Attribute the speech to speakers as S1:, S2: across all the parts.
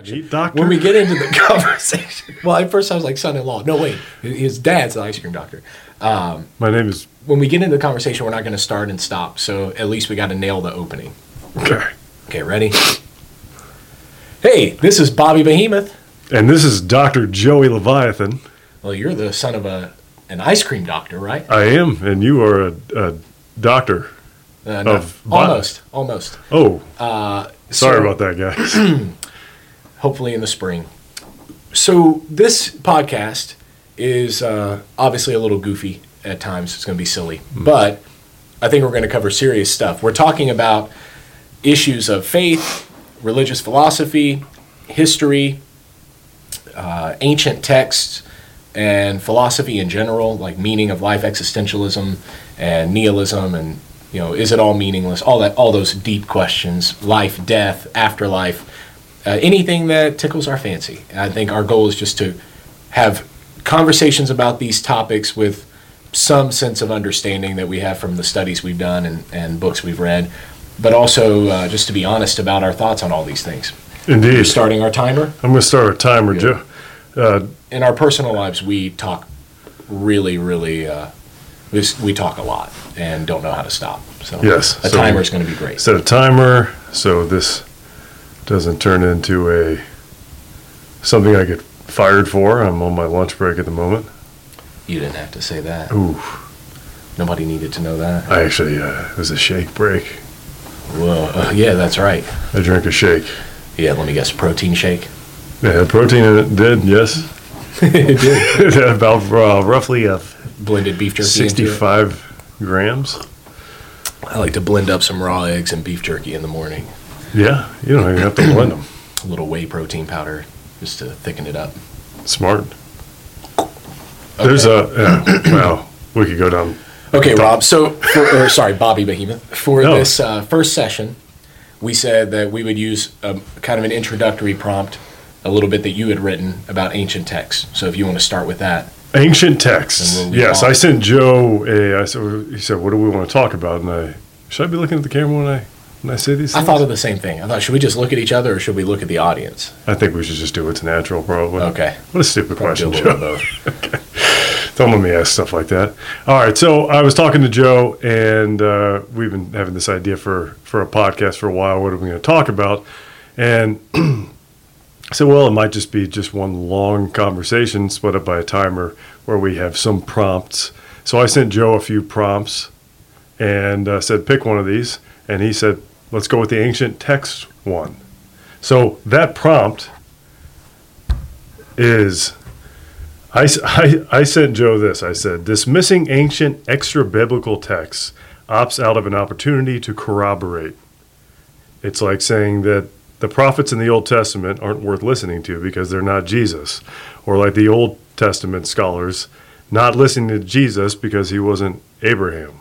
S1: Meat doctor?
S2: When we get into the conversation, well, at first I was like son-in-law. No, wait, his dad's the ice cream doctor. Um,
S1: My name is.
S2: when we get into the conversation, we're not going to start and stop. So at least we got to nail the opening.
S1: Okay.
S2: Okay, ready? Hey, this is Bobby Behemoth.
S1: And this is Dr. Joey Leviathan.
S2: Well, you're the son of a an ice cream doctor, right?
S1: I am, and you are a, a doctor.
S2: Uh, no,
S1: Of
S2: almost, almost.
S1: Oh,
S2: Uh,
S1: sorry
S2: so-
S1: about that, guys.
S2: hopefully in the spring. So this podcast is uh, obviously a little goofy at times. It's going to be silly, but I think we're going to cover serious stuff. We're talking about issues of faith, religious philosophy, history, uh, ancient texts, and philosophy in general, like meaning of life, existentialism, and nihilism, and you know, is it all meaningless? All that, all those deep questions: life, death, afterlife uh, anything that tickles our fancy. I think our goal is just to have conversations about these topics with some sense of understanding that we have from the studies we've done and, and books we've read, but also uh, just to be honest about our thoughts on all these things.
S1: Indeed.
S2: starting our timer.
S1: I'm going to start a timer, Joe. Uh,
S2: In our personal lives, we talk really, really, uh, we, we talk a lot and don't know how to stop. So
S1: Yes,
S2: a
S1: so
S2: timer is going to be great.
S1: set a timer so this doesn't turn into a something I get fired for. I'm on my lunch break at the moment.
S2: You didn't have to say that.
S1: Ooh,
S2: Nobody needed to know that.
S1: I actually, uh, it was a shake break.
S2: Whoa. Uh, yeah, that's right.
S1: I drank a shake.
S2: Yeah, let me guess. Protein shake.
S1: Yeah, protein in it, did, yes.
S2: it did.
S1: About uh, roughly uh,
S2: Blended beef jerky.
S1: 65 grams.
S2: I like to blend up some raw eggs and beef jerky in the morning.
S1: Yeah, you don't even have to blend them.
S2: A little whey protein powder just to thicken it up.
S1: Smart. There's a, yeah, wow, we could go down.
S2: Okay, Rob. So, for, or sorry, Bobby Behemoth. For
S1: No.
S2: this uh, first session, we said that we would use a, kind of an introductory prompt, a little bit that you had written about ancient texts. So, if you want to start with that,
S1: Ancient texts.
S2: We'll
S1: Yes,
S2: off.
S1: I sent Joe a, I said, he said, what do we want to talk about? And I, should I be looking at the camera when I, I say these
S2: I
S1: things?
S2: thought of the same thing. I thought, should we just look at each other or should we look at the audience?
S1: I think we should just do what's natural, probably.
S2: Okay.
S1: What a stupid
S2: Probably do
S1: question,
S2: a little
S1: Joe.
S2: of both.
S1: Don't let me ask stuff like that. All right, so I was talking to Joe, and uh, we've been having this idea for for a podcast for a while. What are we going to talk about? And I said, well, it might just be just one long conversation split up by a timer where we have some prompts. So I sent Joe a few prompts and uh, said, pick one of these, and he said, let's go with the ancient text one. So that prompt is I I sent Joe this. I said, dismissing ancient extra biblical texts opts out of an opportunity to corroborate. It's like saying that the prophets in the Old Testament aren't worth listening to because they're not Jesus. Or like the Old Testament scholars not listening to Jesus because he wasn't Abraham.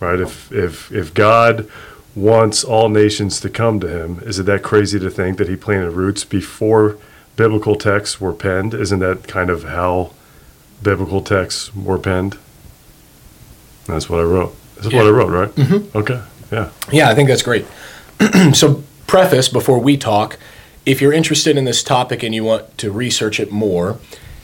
S1: Right? If, if, if God wants all nations to come to him, is it that crazy to think that he planted roots before biblical texts were penned? Isn't that kind of how biblical texts were penned? That's what I wrote. That's what I wrote, right? Mm-hmm. Okay. Yeah.
S2: Yeah, I think that's great. so, preface before we talk, if you're interested in this topic and you want to research it more,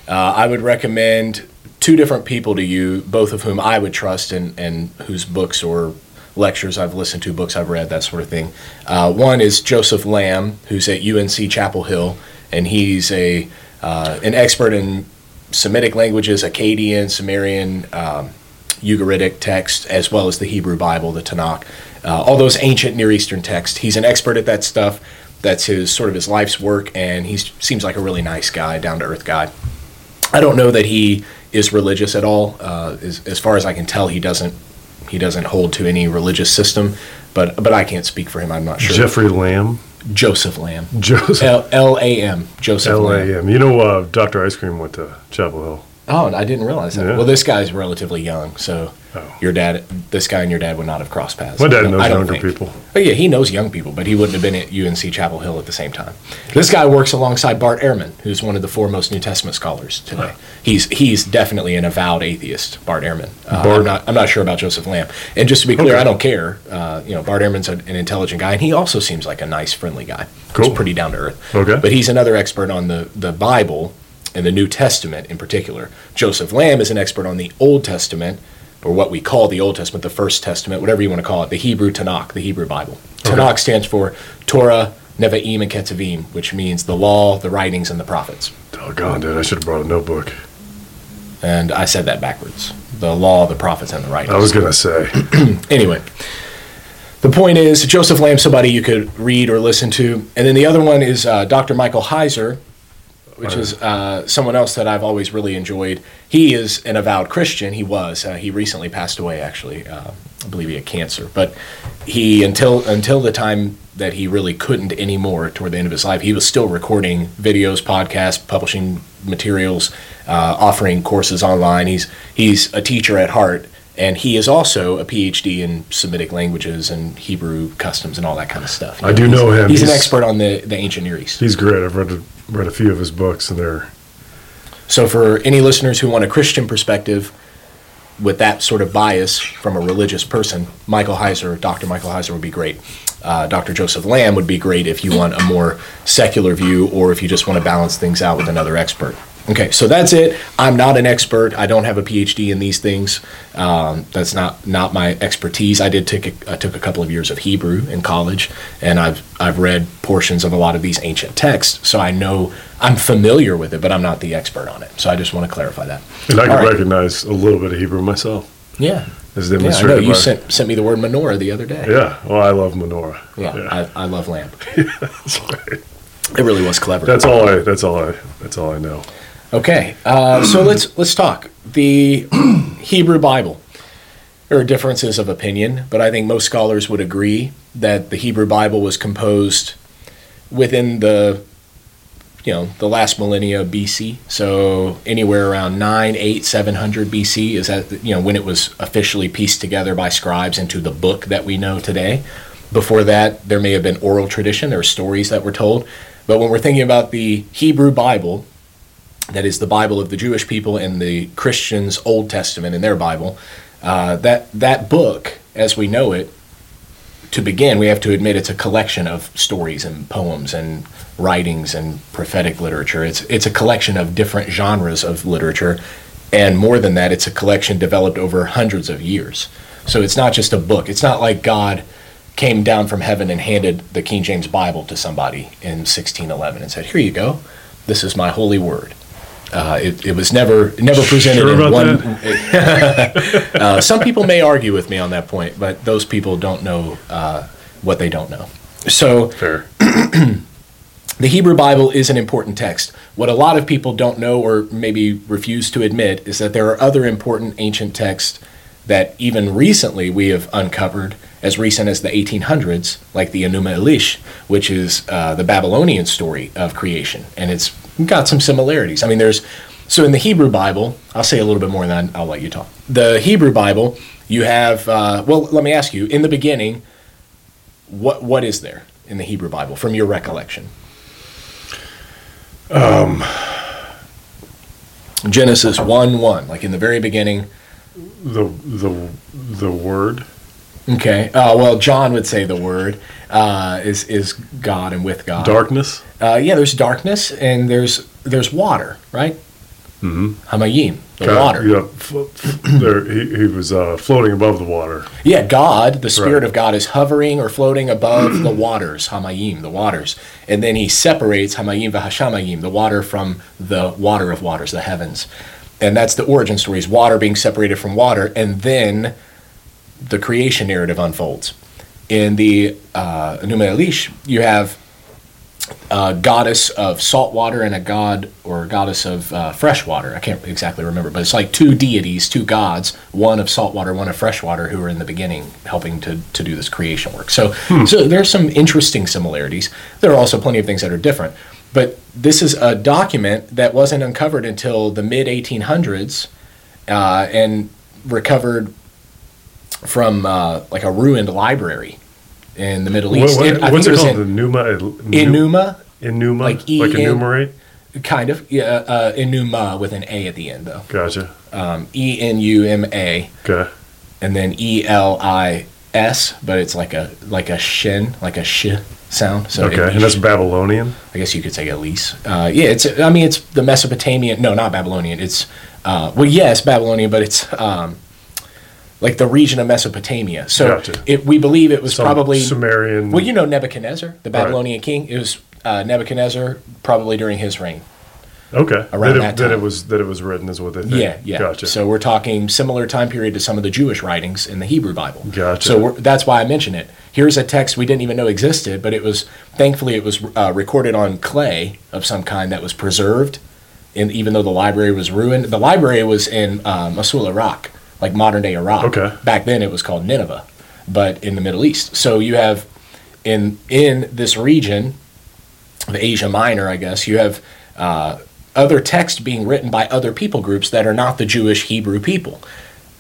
S2: uh, I would recommend two different people to you, both of whom I would trust and, and whose books or lectures I've listened to, books I've read, that sort of thing. Uh, one is Joseph Lam, who's at UNC Chapel Hill, and he's a uh, an expert in Semitic languages, Akkadian, Sumerian, um, Ugaritic text, as well as the Hebrew Bible, the Tanakh, uh, all those ancient Near Eastern texts. He's an expert at that stuff. That's his sort of his life's work, and he seems like a really nice guy, down to earth guy. I don't know that he is religious at all. Uh, as, as far as I can tell, he doesn't he doesn't hold to any religious system. But but I can't speak for him. I'm not sure.
S1: Jeffrey Lam.
S2: Joseph Lam.
S1: Joseph.
S2: L A M. Joseph
S1: L-A-M.
S2: Lam.
S1: A M. You know, uh, Dr. Ice Cream went to Chapel Hill.
S2: Oh, I didn't realize that.
S1: Yeah.
S2: Well, this guy's relatively young, so
S1: Oh.
S2: your dad, this guy and your dad would not have crossed paths.
S1: My dad
S2: No,
S1: knows younger
S2: think.
S1: people.
S2: But yeah, he knows young people, but he wouldn't have been at UNC Chapel Hill at the same time. This guy works alongside Bart Ehrman, who's one of the foremost New Testament scholars today. He's he's definitely an avowed atheist, Bart Ehrman. Uh,
S1: Bart-
S2: I'm not I'm not sure about Joseph Lam. And just to be clear,
S1: Okay.
S2: I don't care. Uh, you know, Bart Ehrman's an, an intelligent guy, and he also seems like a nice, friendly guy.
S1: Cool.
S2: He's pretty down to earth.
S1: Okay.
S2: But he's another expert on the the Bible and the New Testament in particular. Joseph Lam is an expert on the Old Testament, or what we call the Old Testament, the First Testament, whatever you want to call it, the Hebrew Tanakh, the Hebrew Bible.
S1: Okay.
S2: Tanakh stands for Torah, Nevi'im, and Ketuvim, which means the law, the writings, and the prophets.
S1: Doggone, dude. I should have brought a notebook.
S2: And I said that backwards. The law, the prophets, and the writings.
S1: I was going to say.
S2: Anyway, the point is Joseph Lam, somebody you could read or listen to, and then the other one is uh, Dr. Michael Heiser, which is uh, someone else that I've always really enjoyed. He is an avowed Christian. He was. Uh, he recently passed away, actually. Uh, I believe he had cancer, but he until until the time that he really couldn't anymore toward the end of his life, he was still recording videos, podcasts, publishing materials, uh, offering courses online. He's he's a teacher at heart, and he is also a PhD in Semitic languages and Hebrew customs and all that kind of stuff.
S1: I do know him.
S2: He's, an expert on the, the ancient Near East.
S1: He's great. I've read a, read a few of his books, and they're
S2: So, for any listeners who want a Christian perspective with that sort of bias from a religious person, Michael Heiser, Dr. Michael Heiser would be great. Uh, Dr. Joseph Lam would be great if you want a more secular view or if you just want to balance things out with another expert. Okay, so that's it. I'm not an expert. I don't have a PhD in these things. Um, that's not not my expertise. I did take a, I took a couple of years of Hebrew in college, and I've I've read portions of a lot of these ancient texts, so I know I'm familiar with it, but I'm not the expert on it. So I just want to clarify that.
S1: and I
S2: All
S1: can
S2: right.
S1: recognize a little bit of Hebrew myself,
S2: Yeah,
S1: as
S2: yeah. I know you
S1: by.
S2: sent sent me the word menorah the other day.
S1: yeah. Well, I love menorah.
S2: Yeah, I, I love lamb.
S1: that's right.
S2: It really was clever.
S1: That's all I. That's all I. That's all I know.
S2: Okay, uh, so let's let's talk the Hebrew Bible. There are differences of opinion, but I think most scholars would agree that the Hebrew Bible was composed within the you know the last millennia BC. So anywhere around nine, eight, seven hundred BC is that you know when it was officially pieced together by scribes into the book that we know today. Before that, there may have been oral tradition. There were stories that were told. But when we're thinking about the Hebrew Bible, that is the Bible of the Jewish people and the Christians' Old Testament in their Bible. Uh, that that book, as we know it, to begin, we have to admit it's a collection of stories and poems and writings and prophetic literature. It's it's a collection of different genres of literature, and more than that, it's a collection developed over hundreds of years. So it's not just a book. It's not like God came down from heaven and handed the King James Bible to somebody in 1611 and said, "Here you go, this is my holy word." Uh, it, it was never never presented
S1: Sure
S2: in one. uh, some people may argue with me on that point, but those people don't know uh, what they don't know. So
S1: Fair.
S2: the Hebrew Bible is an important text. What a lot of people don't know or maybe refuse to admit is that there are other important ancient texts that even recently we have uncovered, as recent as the 1800s, like the Enuma Elish, which is uh, the Babylonian story of creation, and it's got some similarities. I mean, there's so in the Hebrew Bible, I'll say a little bit more, and then I'll let you talk. The Hebrew Bible, you have uh, well, let me ask you: in the beginning, what what is there in the Hebrew Bible from your recollection? Genesis 1 1, like in the very beginning.
S1: The the the word.
S2: Okay. Uh, well, John would say the word uh, is is God and with God.
S1: Darkness.
S2: Uh, yeah, there's darkness and there's there's water, right? Mm-hmm. Hamayim, the
S1: God,
S2: water.
S1: Yeah. There, he, he was uh, floating above the water.
S2: Yeah, God, the Spirit
S1: Right.
S2: of God, is hovering or floating above the waters, Hamayim, the waters. And then he separates Hamayim v'Hashamayim, the water from the water of waters, the heavens. And that's the origin story, is water being separated from water. And then the creation narrative unfolds. In the uh, Enuma Elish, you have a goddess of salt water and a god or a goddess of uh, fresh water. I can't exactly remember, but it's like two deities, two gods, one of salt water, one of fresh water, who are in the beginning helping to, to do this creation work. So, so there are some interesting similarities. There are also plenty of things that are different. But this is a document that wasn't uncovered until the mid 1800s uh, and recovered from uh, like a ruined library in the Middle East.
S1: what-
S2: It- I
S1: what's it
S2: was
S1: called? The
S2: in
S1: Numa?
S2: Enuma,
S1: Enuma?
S2: Like
S1: Like,
S2: E N-
S1: enumerate?
S2: kind of. Yeah, uh, Enuma with an A at the end, though.
S1: Gotcha.
S2: Um, e N U M A,
S1: Okay.
S2: and then E L I S, but it's like a like a shin, like a sh sound. So
S1: Okay.
S2: Elish.
S1: And that's Babylonian?
S2: I guess you could say Elise. Uh, yeah, it's. I mean, it's the Mesopotamian. No, not Babylonian. It's. Uh, well, yes, Babylonian, but it's um, like the region of Mesopotamia. So
S1: Gotcha.
S2: it, we believe it was
S1: Some
S2: probably.
S1: Sumerian.
S2: well, you know Nebuchadnezzar, the Babylonian king. It was uh, Nebuchadnezzar probably during his reign.
S1: okay.
S2: around
S1: that,
S2: that
S1: it, that it was that it was written is what they think.
S2: Yeah, yeah.
S1: Gotcha.
S2: So we're talking similar time period to some of the Jewish writings in the Hebrew Bible.
S1: Gotcha.
S2: So that's why I mention it. Here's a text we didn't even know existed, but it was thankfully it was uh, recorded on clay of some kind that was preserved. And even though the library was ruined, the library was in uh, Mosul, Iraq, like modern day Iraq.
S1: Okay.
S2: Back then it was called Nineveh, but in the Middle East. So you have in in this region the Asia Minor, I guess, you have uh, other text being written by other people groups that are not the Jewish Hebrew people.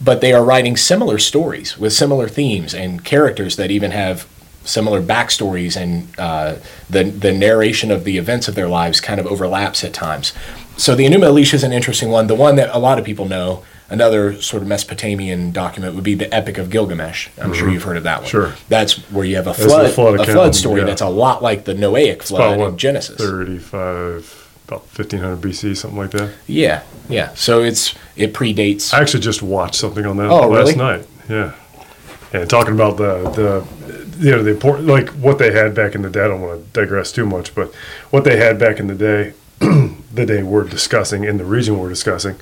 S2: But they are writing similar stories with similar themes and characters that even have similar backstories, and uh, the, the narration of the events of their lives kind of overlaps at times. So the Enuma Elish is an interesting one. The one that a lot of people know, another sort of Mesopotamian document, would be the Epic of Gilgamesh. I'm sure mm-hmm. you've heard of that one.
S1: Sure.
S2: That's where you have a flood,
S1: flood
S2: a flood story
S1: yeah.
S2: that's a lot like the Noahic flood in Genesis.
S1: 35, about 1500 BC, something like that.
S2: Yeah, yeah. So it's it predates.
S1: I actually just watched something on that
S2: Oh,
S1: last
S2: really?
S1: night. Yeah. And talking about the, the you know, the important, like what they had back in the day. I don't want to digress too much, but what they had back in the day, the day we're discussing, in the region we're discussing,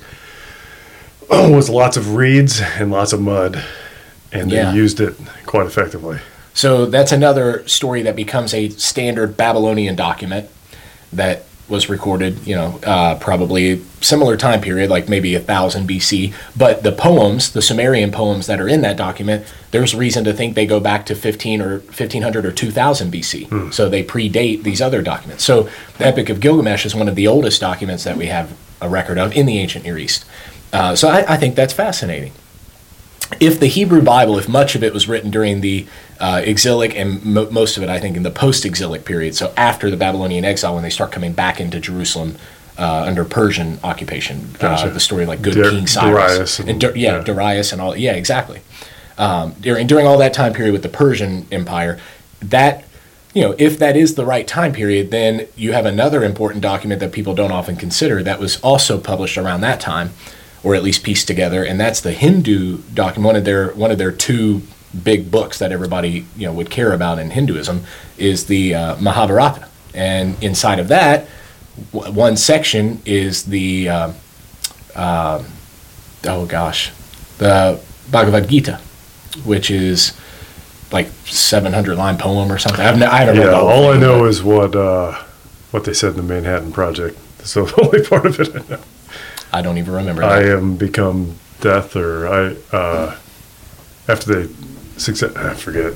S1: was lots of reeds and lots of mud. And
S2: Yeah.
S1: they used it quite effectively.
S2: So that's another story that becomes a standard Babylonian document that was recorded, you know, uh, probably similar time period, like maybe a thousand BC. But the poems, the Sumerian poems that are in that document, there's reason to think they go back to 15 or 1500 or 2000 BC. So they predate these other documents. So the Epic of Gilgamesh is one of the oldest documents that we have a record of in the ancient Near East. Uh, so I, I think that's fascinating if the Hebrew Bible, if much of it was written during the uh, exilic and mo- most of it, I think, in the post-exilic period, so after the Babylonian exile, when they start coming back into Jerusalem uh, under Persian occupation,
S1: Gotcha.
S2: uh, the story like Good King Cyrus,
S1: Darius and-
S2: and, yeah,
S1: yeah.
S2: Darius and all, yeah, exactly. Um, during during all that time period with the Persian Empire, that you know, if that is the right time period, then you have another important document that people don't often consider that was also published around that time, or at least pieced together, and that's the Hindu document. One of their one of their two big books that everybody you know would care about in Hinduism is the uh, Mahabharata, and inside of that, w- one section is the uh, uh, oh gosh, the Bhagavad Gita, which is like 700 line poem or something. I've I haven't
S1: Yeah, all I know is what uh, what they said in the Manhattan Project. So the only part of it I know.
S2: I don't even remember.
S1: I
S2: that.
S1: am become death, or I uh, after they success. I forget.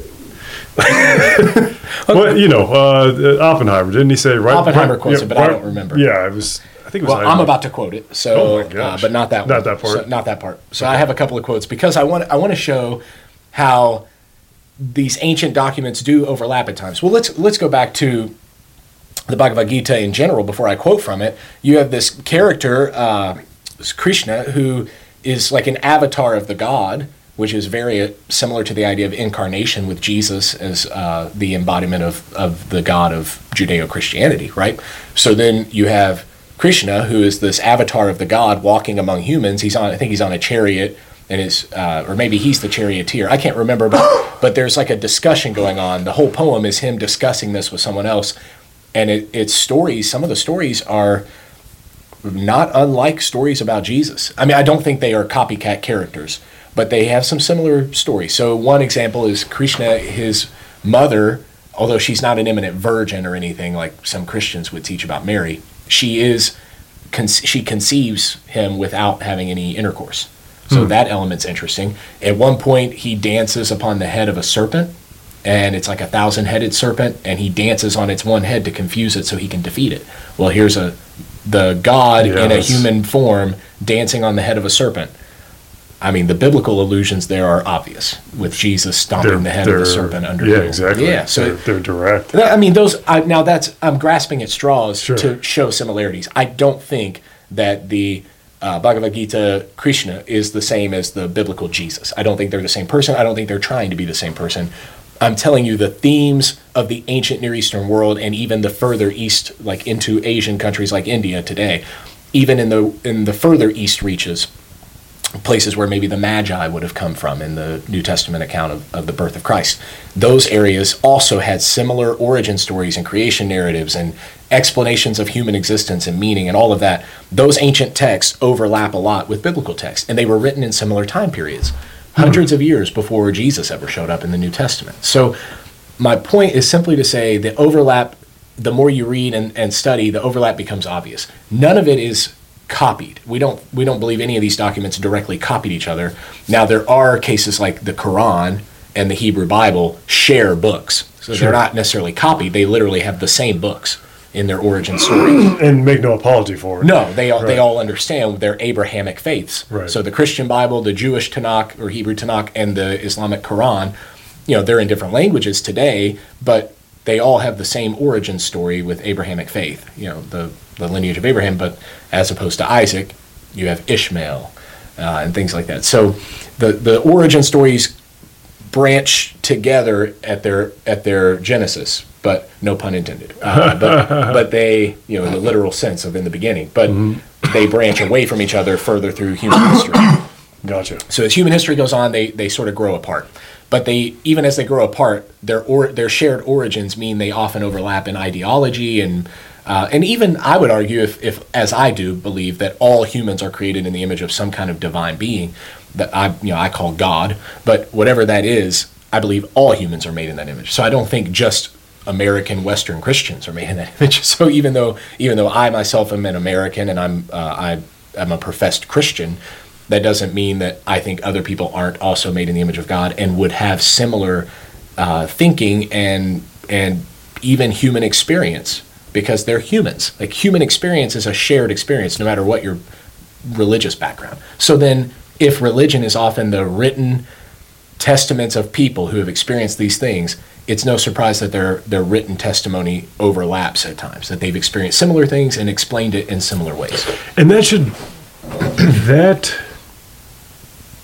S1: well, you know, uh, Oppenheimer didn't he say right?
S2: Oppenheimer
S1: right-
S2: quotes
S1: yeah,
S2: it, but I don't remember.
S1: Yeah, it was. I think it was.
S2: Well, I'm about to quote it, so
S1: Oh
S2: uh, but not that
S1: Not
S2: one.
S1: that part.
S2: So- not that part. So I have a couple of quotes because I want I want to show how these ancient documents do overlap at times. Well, let's let's go back to the Bhagavad Gita in general before I quote from it. You have this character, uh, Krishna, who is like an avatar of the god, which is very uh, similar to the idea of incarnation with Jesus as uh, the embodiment of, of the god of Judeo Christianity, right? So then you have Krishna, who is this avatar of the god walking among humans. He's on, I think he's on a chariot. And is, uh, or maybe he's the charioteer. I can't remember, but but there's like a discussion going on. The whole poem is him discussing this with someone else, and it, it's stories. Some of the stories are not unlike stories about Jesus. I mean, I don't think they are copycat characters, but they have some similar stories. So one example is Krishna, his mother, although she's not an eminent virgin or anything like some Christians would teach about Mary, she is con- she conceives him without having any intercourse. So hmm. that element's interesting. At one point, he dances upon the head of a serpent, and it's like a thousand headed serpent, and he dances on its one head to confuse it so he can defeat it. Well, here's a the god in a human form dancing on the head of a serpent. I mean, the biblical allusions there are obvious with Jesus stomping the head of the serpent under.
S1: Yeah, exactly.
S2: Yeah, so
S1: they're, they're direct.
S2: I mean, those. I, now that's I'm grasping at straws
S1: Sure.
S2: to show similarities. I don't think that the uh, Bhagavad Gita Krishna is the same as the biblical Jesus. I don't think they're the same person. I don't think they're trying to be the same person. I'm telling you, the themes of the ancient Near Eastern world and even the further east, like into Asian countries like India today, even in the in the further east reaches, places where maybe the Magi would have come from in the New Testament account of, of the birth of Christ. Those areas also had similar origin stories and creation narratives and explanations of human existence and meaning and all of that. Those ancient texts overlap a lot with biblical texts, and they were written in similar time periods, Hmm. hundreds of years before Jesus ever showed up in the New Testament. So, my point is simply to say the overlap, the more you read and, and study, the overlap becomes obvious. None of it is copied. We don't we don't believe any of these documents directly copied each other. Now there are cases like the Quran and the Hebrew Bible share books. So
S1: Sure.
S2: they're not necessarily copied. They literally have the same books in their origin story.
S1: and make no apology for it.
S2: No, they all, they all understand their Abrahamic faiths.
S1: Right.
S2: So the Christian Bible, the Jewish Tanakh or Hebrew Tanakh, and the Islamic Quran, you know, they're in different languages today, but they all have the same origin story with Abrahamic faith. You know, the the lineage of Abraham, but as opposed to Isaac, you have Ishmael uh, and things like that. So the the origin stories branch together at their at their genesis, but no pun intended. Uh, but but they, you know, in the literal sense of in the beginning, but they branch away from each other further through human history.
S1: Gotcha.
S2: So as human history goes on, they they sort of grow apart. But they even as they grow apart, their or, their shared origins mean they often overlap in ideology and uh, and even I would argue if if as I do believe that all humans are created in the image of some kind of divine being that I you know I call God, but whatever that is, I believe all humans are made in that image. So I don't think just American Western Christians are made in that image. So even though even though I myself am an American and I'm uh, I am a professed Christian, that doesn't mean that I think other people aren't also made in the image of God and would have similar uh, thinking and and even human experience because they're humans. Like human experience is a shared experience, no matter what your religious background. So then, if religion is often the written testaments of people who have experienced these things, it's no surprise that their their written testimony overlaps at times. That they've experienced similar things and explained it in similar ways.
S1: And that should that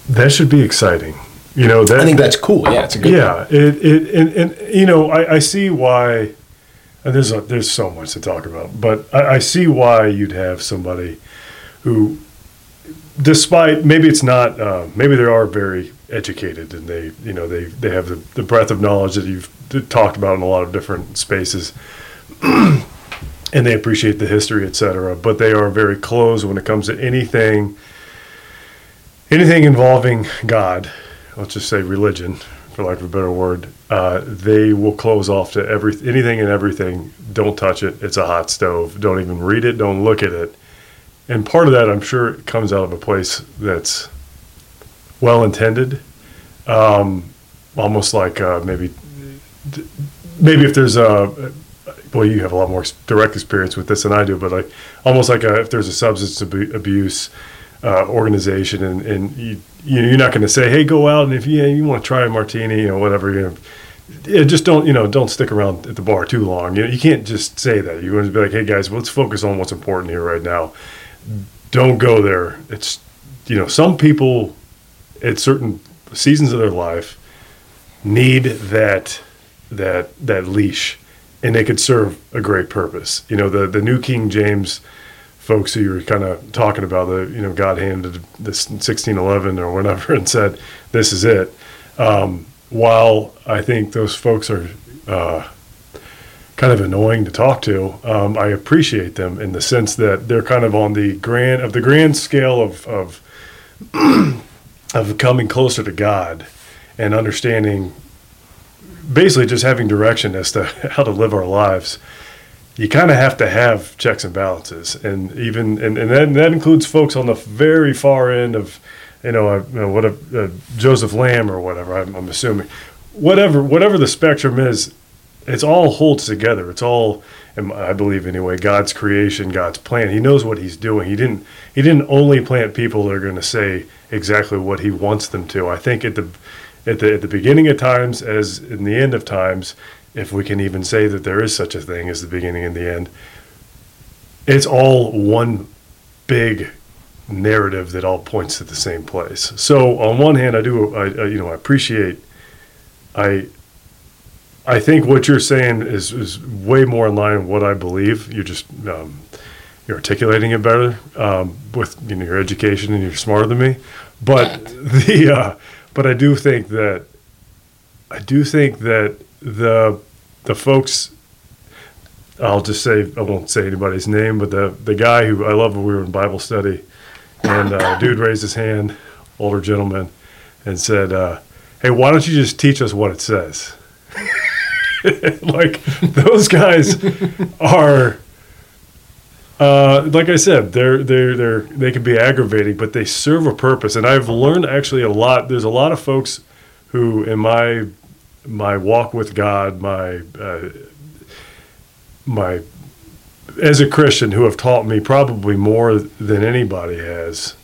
S1: that should be exciting. You know that
S2: I think that's cool. Yeah, it's a good.
S1: yeah. It it and, and you know I, I see why. And there's a, there's so much to talk about, but I, I see why you'd have somebody who, despite maybe it's not uh, maybe they are very educated and they you know they they have the, the breadth of knowledge that you've talked about in a lot of different spaces. And they appreciate the history etc but they are very closed when it comes to anything anything involving god let's just say religion for lack of a better word uh, they will close off to every anything and everything. Don't touch it. It's a hot stove. Don't even read it. Don't look at it. And part of that i'm sure comes out of a place that's well intended um, almost like uh, maybe maybe if there's a well you have a lot more direct experience with this than i do but like almost like a, if there's a substance abu- abuse uh, organization and, and you, you- you're not going to say hey go out and if you, you want to try a martini or whatever you know. Just don't you know don't stick around at the bar too long. You, know, you can't just say that. You're going to be like hey guys let's focus on what's important here right now. Don't go there. It's you know some people at certain seasons of their life need that that that leash and they could serve a great purpose. You know the the new king james folks who you were kind of talking about the you know god handed this 1611 or whatever and said this is it. Um, while i think those folks are uh, kind of annoying to talk to um, i appreciate them in the sense that they're kind of on the grand of the grand scale of of of coming closer to God and understanding basically just having direction as to how to live our lives you kind of have to have checks and balances. And even and, and that, that includes folks on the very far end of you know, uh, you know what a, uh, Joseph Lam or whatever I'm, I'm assuming. Whatever whatever the spectrum is, it's all holds together. It's all, I believe anyway, God's creation, God's plan. He knows what He's doing. He didn't He didn't only plant people that are going to say exactly what He wants them to. I think at the at the at the beginning of times, as in the end of times, if we can even say that there is such a thing as the beginning and the end, it's all one big narrative that all points to the same place. So on one hand, I do, I, I you know, I appreciate, I, I think what you're saying is is way more in line with what I believe. You're just um, you're articulating it better um, with you know your education and you're smarter than me. But the uh, but I do think that I do think that the the folks I'll just say I won't say anybody's name, but the the guy who I love when we were in Bible study, and uh, dude raised his hand, older gentleman, and said, uh, "Hey, why don't you just teach us what it says?" like those guys are. Uh, like I said, they're they're they're they can be aggravating, but they serve a purpose. And I've learned actually a lot. There's a lot of folks who, in my my walk with God, my uh, my as a Christian, who have taught me probably more than anybody has.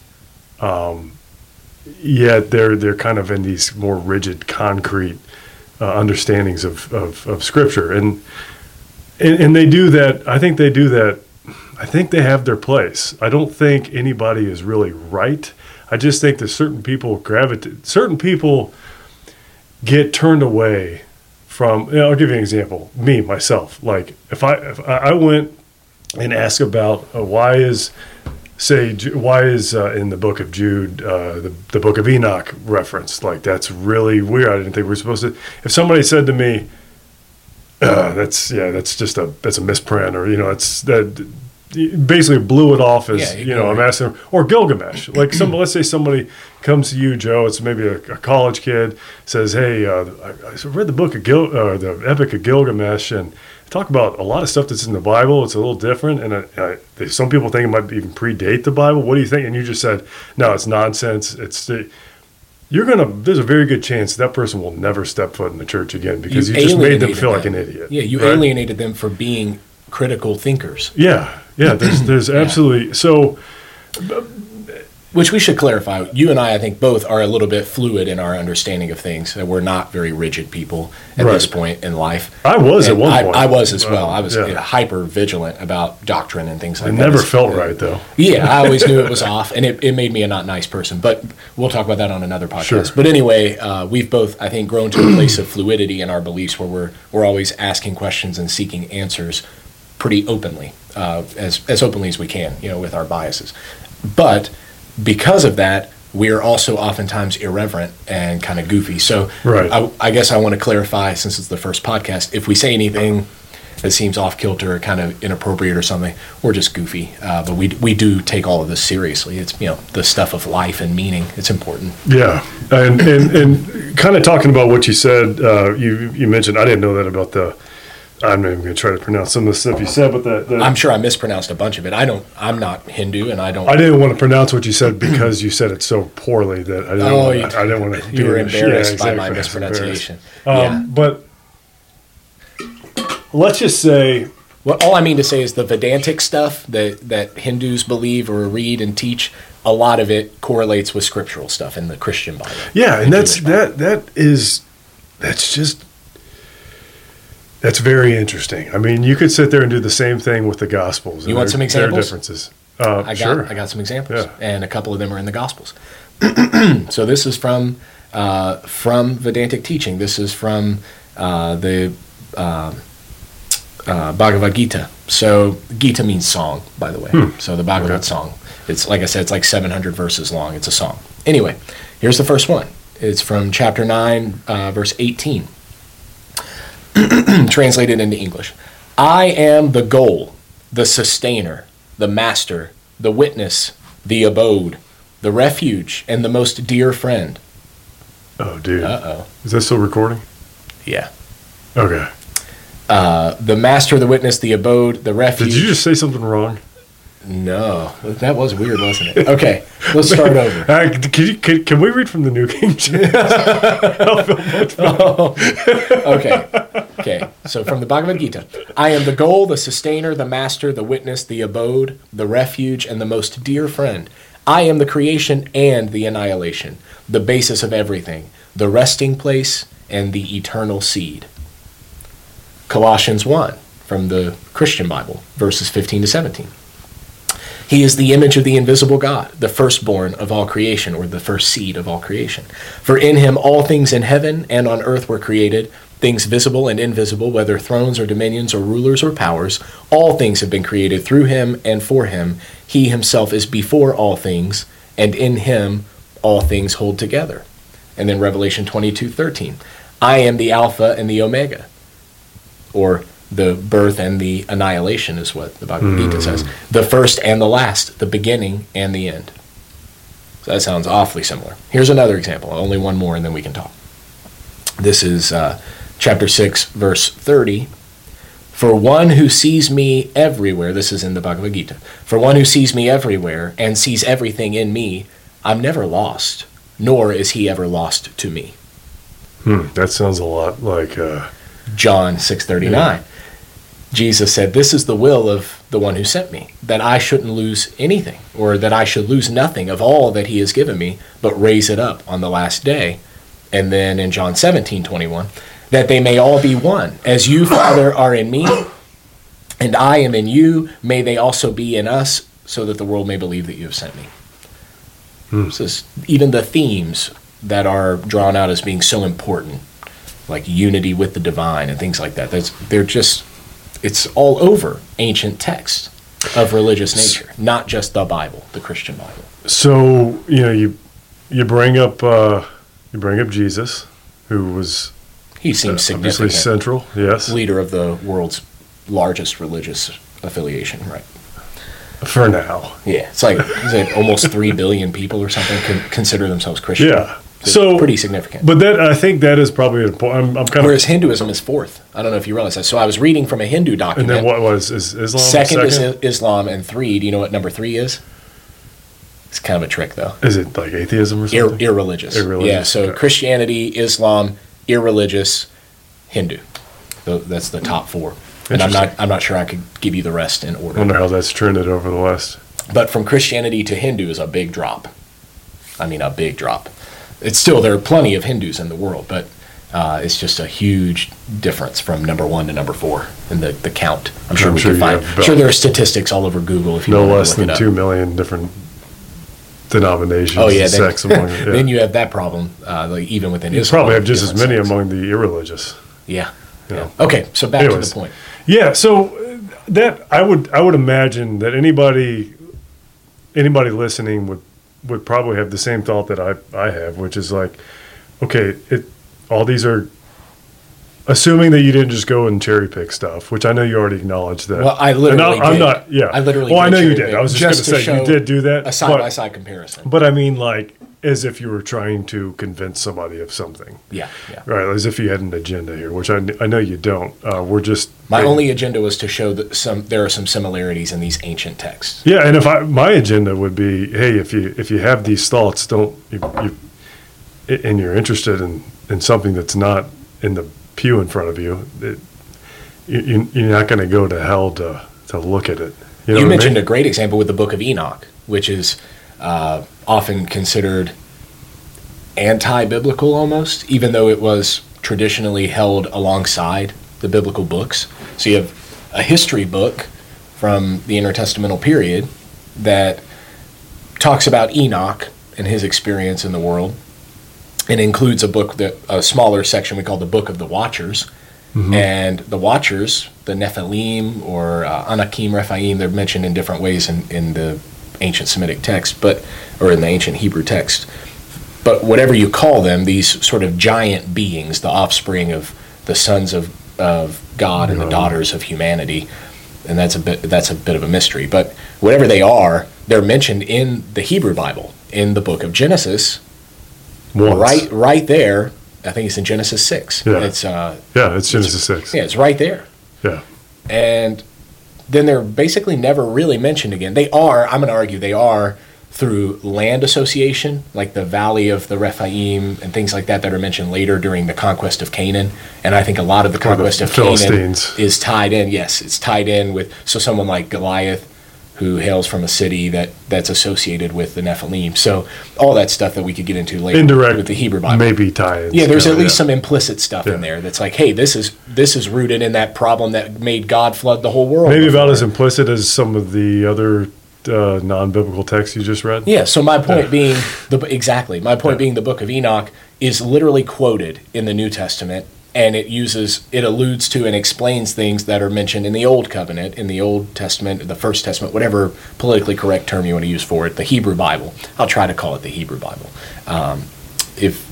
S1: Um, yet they're they're kind of in these more rigid, concrete uh, understandings of, of, of Scripture, and, and and they do that. I think they do that. I think they have their place. I don't think anybody is really right. I just think that certain people gravitate. Certain people get turned away from. You know, I'll give you an example. Me myself, like if I if I went and asked about uh, why is say why is uh, in the book of Jude uh, the, the book of Enoch referenced like that's really weird. I didn't think we are supposed to if somebody said to me uh, that's yeah that's just a that's a misprint or you know it's that basically blew it off as yeah, you know I'm asking or Gilgamesh. Like some let's say somebody comes to you Joe it's maybe a, a college kid says hey uh, I, I, read the book of Gil uh, the Epic of Gilgamesh and talk about a lot of stuff that's in the Bible. It's a little different, and I, I, some people think it might even predate the Bible. What do you think? And you just said, no, it's nonsense. It's you're gonna. There's a very good chance that person will never step foot in the church again because you, you just made them feel them. like an idiot.
S2: Yeah, you right? alienated them for being critical thinkers.
S1: Yeah, yeah. There's there's absolutely so
S2: which we should clarify. You and I, I think, both are a little bit fluid in our understanding of things. That We're not very rigid people at right. this point in life.
S1: I was and at one
S2: I,
S1: point.
S2: I was as well. I was yeah. hyper vigilant about doctrine and things like
S1: it
S2: that.
S1: It never felt right, though.
S2: Yeah, I always knew it was off, and it, it made me a not nice person. But we'll talk about that on another podcast. Sure. But anyway, uh, we've both, I think, grown to a place of fluidity in our beliefs where we're we're always asking questions and seeking answers pretty openly, uh, as as openly as we can, you know, with our biases. But because of that, we're also oftentimes irreverent and kind of goofy. So right. I, I, guess I want to clarify, since it's the first podcast, if we say anything that seems off kilter or kind of inappropriate or something, we're just goofy. Uh, but we, we do take all of this seriously. It's you know the stuff of life and meaning. It's important.
S1: Yeah, and and, and kind of talking about what you said, uh, you you mentioned I didn't know that about the I'm not even going to try to pronounce some of the stuff you said, but the, the,
S2: I'm sure I mispronounced a bunch of it. I don't. I'm not Hindu, and I don't.
S1: I didn't want to pronounce what you said because you said it so poorly that I didn't. Oh, want, I didn't want to.
S2: You were embarrassed yeah, exactly. by my mispronunciation.
S1: Um, yeah. But let's just say.
S2: Well, all I mean to say is the Vedantic stuff that that Hindus believe or read and teach. A lot of it correlates with scriptural stuff in the Christian Bible.
S1: Yeah, and that's that. That is. That's just that's very interesting. I mean, you could sit there and do the same thing with the Gospels.
S2: You want some examples?
S1: There are differences. Uh,
S2: I got,
S1: sure.
S2: I got some examples, yeah. and a couple of them are in the Gospels. so this is from uh, from Vedantic teaching. This is from uh, the uh, uh, Bhagavad Gita. So Gita means song, by the way. Hmm. So the Bhagavad okay. song. It's like I said, it's like 700 verses long. It's a song. Anyway, here's the first one. It's from chapter 9, uh, verse 18. translated into English. I am the goal, the sustainer, the master, the witness, the abode, the refuge, and the most dear friend.
S1: Oh, dude.
S2: Uh oh.
S1: Is that still recording?
S2: Yeah.
S1: Okay.
S2: Uh, the master, the witness, the abode, the refuge.
S1: Did you just say something wrong?
S2: No, that was weird, wasn't it? Okay, let's start over.
S1: Uh, can, you, can, can we read from the New King James?
S2: Okay, okay. So from the Bhagavad Gita, I am the goal, the sustainer, the master, the witness, the abode, the refuge, and the most dear friend. I am the creation and the annihilation, the basis of everything, the resting place, and the eternal seed. Colossians 1 from the Christian Bible, verses 15 to 17. He is the image of the invisible God, the firstborn of all creation, or the first seed of all creation. For in him all things in heaven and on earth were created, things visible and invisible, whether thrones or dominions or rulers or powers. All things have been created through him and for him. He himself is before all things, and in him all things hold together. And then Revelation 22 13. I am the Alpha and the Omega, or the birth and the annihilation is what the Bhagavad Gita says. The first and the last, the beginning and the end. So that sounds awfully similar. Here's another example, only one more, and then we can talk. This is uh, chapter 6, verse 30. For one who sees me everywhere, this is in the Bhagavad Gita, for one who sees me everywhere and sees everything in me, I'm never lost, nor is he ever lost to me.
S1: Hmm, that sounds a lot like. Uh,
S2: John 6:39. Jesus said, "This is the will of the one who sent me, that I shouldn't lose anything, or that I should lose nothing of all that he has given me, but raise it up on the last day." And then in John 17:21, that they may all be one, as you, Father, are in me, and I am in you, may they also be in us, so that the world may believe that you have sent me. Hmm. So even the themes that are drawn out as being so important like unity with the divine and things like that. That's they're just it's all over ancient texts of religious nature, not just the Bible, the Christian Bible.
S1: so you know you you bring up uh, you bring up Jesus, who was
S2: He seems
S1: obviously
S2: significant.
S1: central. Yes,
S2: Leader of the world's largest religious affiliation, right?
S1: for now.
S2: Yeah, it's like is it almost three billion people or something con- consider themselves Christian.
S1: Yeah.
S2: It's
S1: So
S2: pretty significant.
S1: But that I think that is probably important. I'm, I'm kind
S2: Whereas
S1: of.
S2: Hinduism is fourth. I don't know if you realize that. So I was reading from a Hindu document.
S1: And then what was is Islam
S2: second, is Islam, and three. Do you know what number three is? It's kind of a trick, though.
S1: Is it like atheism or
S2: Ir-
S1: something?
S2: irreligious.
S1: Irreligious,
S2: Yeah. So
S1: okay.
S2: Christianity, Islam, irreligious, Hindu. That's the top four. And I'm not. I'm not sure I could give you the rest in order.
S1: I wonder how that's trended over the last.
S2: But from Christianity to Hindu is a big drop. I mean, a big drop. It's still there are plenty of Hindus in the world, but uh, it's just a huge difference from number one to number four in the, the count. I'm sure
S1: I'm
S2: we
S1: sure
S2: can find.
S1: have
S2: I'm sure there are statistics all over Google if you
S1: No
S2: want to
S1: less
S2: look
S1: than
S2: it up.
S1: two million different denominations
S2: Oh yeah, then,
S1: among. Yeah.
S2: then you have that problem. Uh, like even within
S1: You
S2: Islam,
S1: probably have just as many
S2: sects.
S1: among the irreligious.
S2: Yeah.
S1: Yeah.
S2: Okay, so back to the point.
S1: Yeah, so uh, that I would I would imagine that anybody anybody listening would would probably have the same thought that I I have, which is like, okay, it all these are assuming that you didn't just go and cherry pick stuff, which I know you already acknowledged that.
S2: Well, I literally
S1: I'm
S2: did.
S1: not. Yeah,
S2: I literally
S1: Well, I know you did. I was just,
S2: just
S1: going to say you did do that.
S2: A side by side comparison.
S1: but I mean, like as if you were trying to convince somebody of something.
S2: Yeah, yeah.
S1: Right, as if you had an agenda here, which I, I know you don't. Uh, we're just
S2: My only agenda was to show that some there are some similarities in these ancient texts.
S1: Yeah, and if I my agenda would be, hey, if you if you have these thoughts, don't you, you and you're interested in in something that's not in the pew in front of you, it, you, you you're not going to go to hell to to look at it.
S2: You,
S1: You, know I
S2: mentioned
S1: mean?
S2: a great example with the Book of Enoch, which is uh, often considered anti-biblical almost, even though it was traditionally held alongside the biblical books. So you have a history book from the intertestamental period that talks about Enoch and his experience in the world, and includes a book that a smaller section we call the Book of the Watchers. And the Watchers, the Nephilim or uh, Anakim, Rephaim, they're mentioned in different ways in, in the ancient Semitic text, but or in the ancient Hebrew text. But whatever you call them, these sort of giant beings, the offspring of the sons of, of God and the daughters of humanity, and that's a bit that's a bit of a mystery. But whatever they are, they're mentioned in the Hebrew Bible in the book of Genesis,
S1: Once.
S2: right right there. I think it's in Genesis six.
S1: Yeah.
S2: It's uh,
S1: Yeah, it's Genesis six.
S2: yeah, it's right there.
S1: Yeah.
S2: And then they're basically never really mentioned again. They are, I'm going to argue, they are through land association, like the Valley of the Rephaim and things like that that are mentioned later during the conquest of Canaan. And I think a lot of the
S1: Kind of
S2: conquest of Canaan is tied in. Yes, it's tied in with so someone like Goliath, who hails from a city that that's associated with the Nephilim. So all that stuff that we could get into later
S1: Indirect
S2: with the Hebrew Bible.
S1: maybe tie-ins.
S2: Yeah, there's at least
S1: yeah.
S2: some implicit stuff
S1: Yeah.
S2: in there that's like, hey, this is this is rooted in that problem that made God flood the whole world.
S1: maybe about as implicit as some of the other uh, non-biblical texts you just read.
S2: Yeah. So my point being the exactly my point being the Book of Enoch is literally quoted in the New Testament, and it uses it alludes to and explains things that are mentioned in the Old Covenant, in the Old Testament, the First Testament, whatever politically correct term you want to use for it, the Hebrew Bible. I'll try to call it the Hebrew Bible. Um, if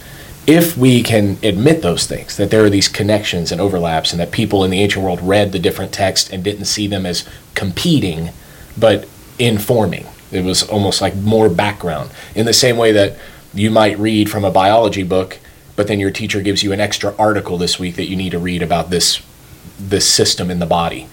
S2: if we can admit those things, that there are these connections and overlaps, and that people in the ancient world read the different texts and didn't see them as competing, but informing. It was almost like more background. In the same way that you might read from a biology book, but then your teacher gives you an extra article this week that you need to read about this this system in the body.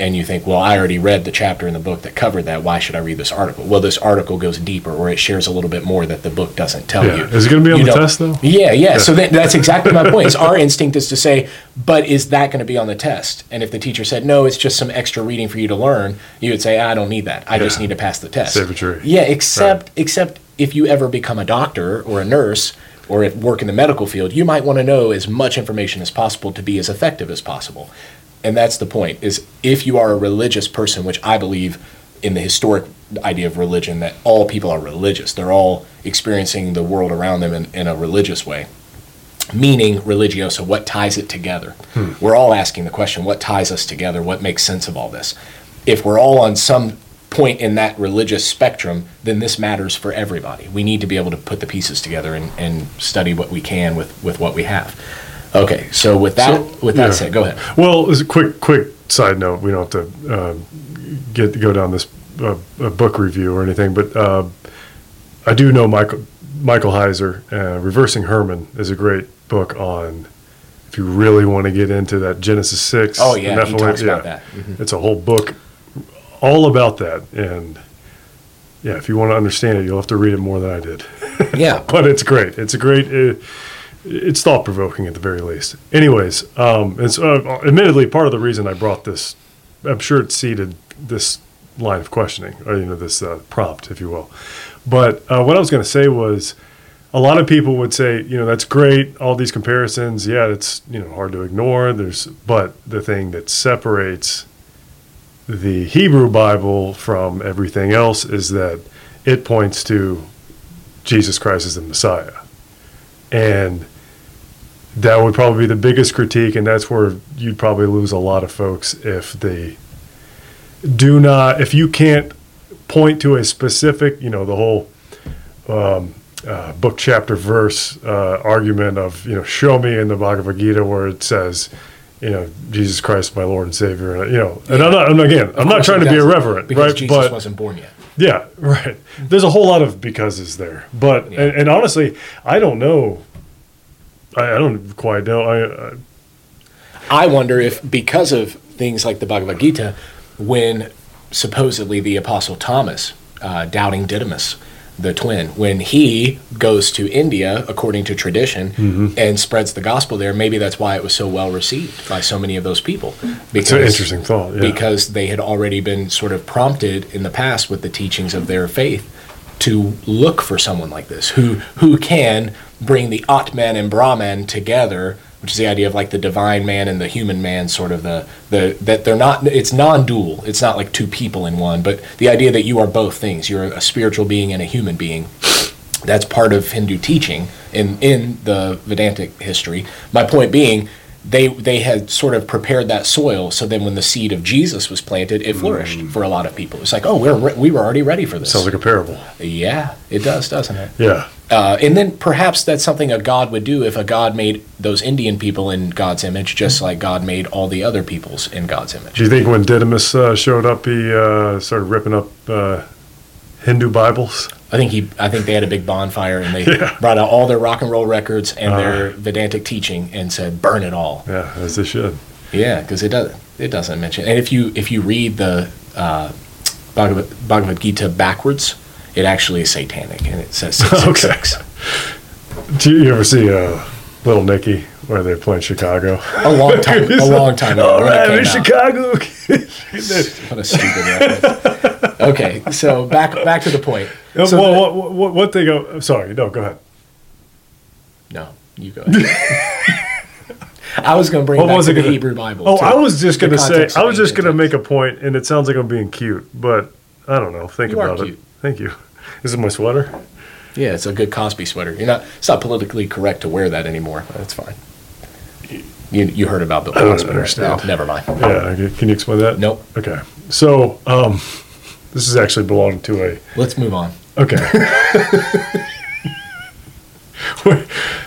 S2: And you think, well, I already read the chapter in the book that covered that. Why should I read this article? Well, this article goes deeper, or it shares a little bit more that the book doesn't tell
S1: Yeah.
S2: you.
S1: Is it gonna be on
S2: You
S1: the test, though?
S2: Yeah, yeah. So that, that's exactly my point. Our instinct is to say, but is that going to be on the test? And if the teacher said, no, it's just some extra reading for you to learn, you would say, I don't need that. I just need to pass the test.
S1: Save a tree.
S2: Yeah, except except if you ever become a doctor or a nurse or if work in the medical field, you might want to know as much information as possible to be as effective as possible. And that's the point is if you are a religious person, which I believe in the historic idea of religion that all people are religious. They're all experiencing the world around them in, in a religious way. Meaning religioso, what ties it together? Hmm. We're all asking the question, what ties us together? What makes sense of all this? If we're all on some point in that religious spectrum, then this matters for everybody. We need to be able to put the pieces together and, and study what we can with, with what we have. Okay, so with that
S1: So,
S2: with that
S1: yeah.
S2: said, go ahead.
S1: Well, as a quick quick side note, we don't have to um, get go down this uh, a book review or anything, but uh, I do know Michael Michael Heiser, uh, Reversing Hermon is a great book on if you really want to get into that Genesis six.
S2: Oh, yeah, he talks about that. Mm-hmm.
S1: It's a whole book all about that, and yeah, if you want to understand it, you'll have to read it more than I did.
S2: Yeah.
S1: but it's great. It's a great. Uh, it's thought provoking at the very least. Anyways, um, it's uh, admittedly part of the reason I brought this. I'm sure it seeded this line of questioning, or you know, this uh, prompt, if you will. But uh, what I was going to say was, a lot of people would say, you know, that's great, all these comparisons. Yeah, it's you know hard to ignore. There's, but the thing that separates the Hebrew Bible from everything else is that it points to Jesus Christ as the Messiah. And that would probably be the biggest critique, and that's where you'd probably lose a lot of folks if they do not, if you can't point to a specific, you know, the whole um, uh, book, chapter, verse uh, argument of, you know, show me in the Bhagavad Gita where it says, you know, Jesus Christ, my Lord and Savior, you know, and I'm not, I'm, again, I'm not trying to be irreverent,
S2: because
S1: right?
S2: Jesus
S1: but
S2: wasn't born yet.
S1: yeah, right. There's a whole lot of becauses there, but
S2: Yeah.
S1: and, and honestly, I don't know. I, I don't quite know. I, I
S2: I wonder if because of things like the Bhagavad Gita, when supposedly the Apostle Thomas, uh, doubting Didymus, the twin, when he goes to India, according to tradition,
S1: Mm-hmm.
S2: and spreads the gospel there, maybe that's why it was so well received by so many of those people.
S1: it's an interesting thought. Yeah.
S2: Because they had already been sort of prompted in the past with the teachings of their faith to look for someone like this who who can bring the Atman and Brahman together, which is the idea of like the divine man and the human man, sort of the the that they're not it's non-dual. It's not like two people in one, but the idea that you are both things. You're a spiritual being and a human being. That's part of Hindu teaching in in the Vedantic history. My point being, they they had sort of prepared that soil, so then when the seed of Jesus was planted, it flourished mm. for a lot of people. It's like, oh, we're re- we were already ready for this.
S1: Sounds like a parable.
S2: yeah, it does, doesn't it?
S1: Yeah.
S2: Uh, and then perhaps that's something a God would do if a God made those Indian people in God's image, just like God made all the other peoples in God's image.
S1: Do you think when Didymus uh, showed up, he uh, started ripping up uh, Hindu Bibles?
S2: I think he, I think they had a big bonfire and they
S1: Yeah.
S2: brought out all their rock and roll records and their Vedantic teaching and said, "Burn it all."
S1: Yeah, as they should.
S2: Yeah, because it does it doesn't mention. And if you if you read the uh, Bhagavad, Bhagavad Gita backwards, it actually is satanic, and it says six, six,
S1: Do you ever see uh, Little Nicky where they're playing Chicago?
S2: A long time, a long time ago.
S1: All
S2: it
S1: in. Chicago.
S2: What a stupid reference. Okay, so back back to the point.
S1: Uh,
S2: So
S1: well,
S2: the-
S1: what, what, what they go? Sorry, no, go ahead.
S2: no, you go. ahead. I was going to bring
S1: What was
S2: to
S1: it
S2: the
S1: gonna-
S2: Hebrew Bible.
S1: Oh, I was just gonna say, I was just gonna make a point, and it sounds like I'm being cute, but I don't know. Think
S2: You
S1: about it.
S2: cute.
S1: Thank you. Is it my sweater?
S2: Yeah, it's a good Cosby sweater. You're not. It's not politically correct to wear that anymore. That's fine. You, you heard about Bill
S1: I don't
S2: Cosby? right? No, never mind.
S1: Yeah. Can you explain that?
S2: Nope.
S1: Okay. So, um, this is actually belonging to a
S2: Let's move on.
S1: Okay.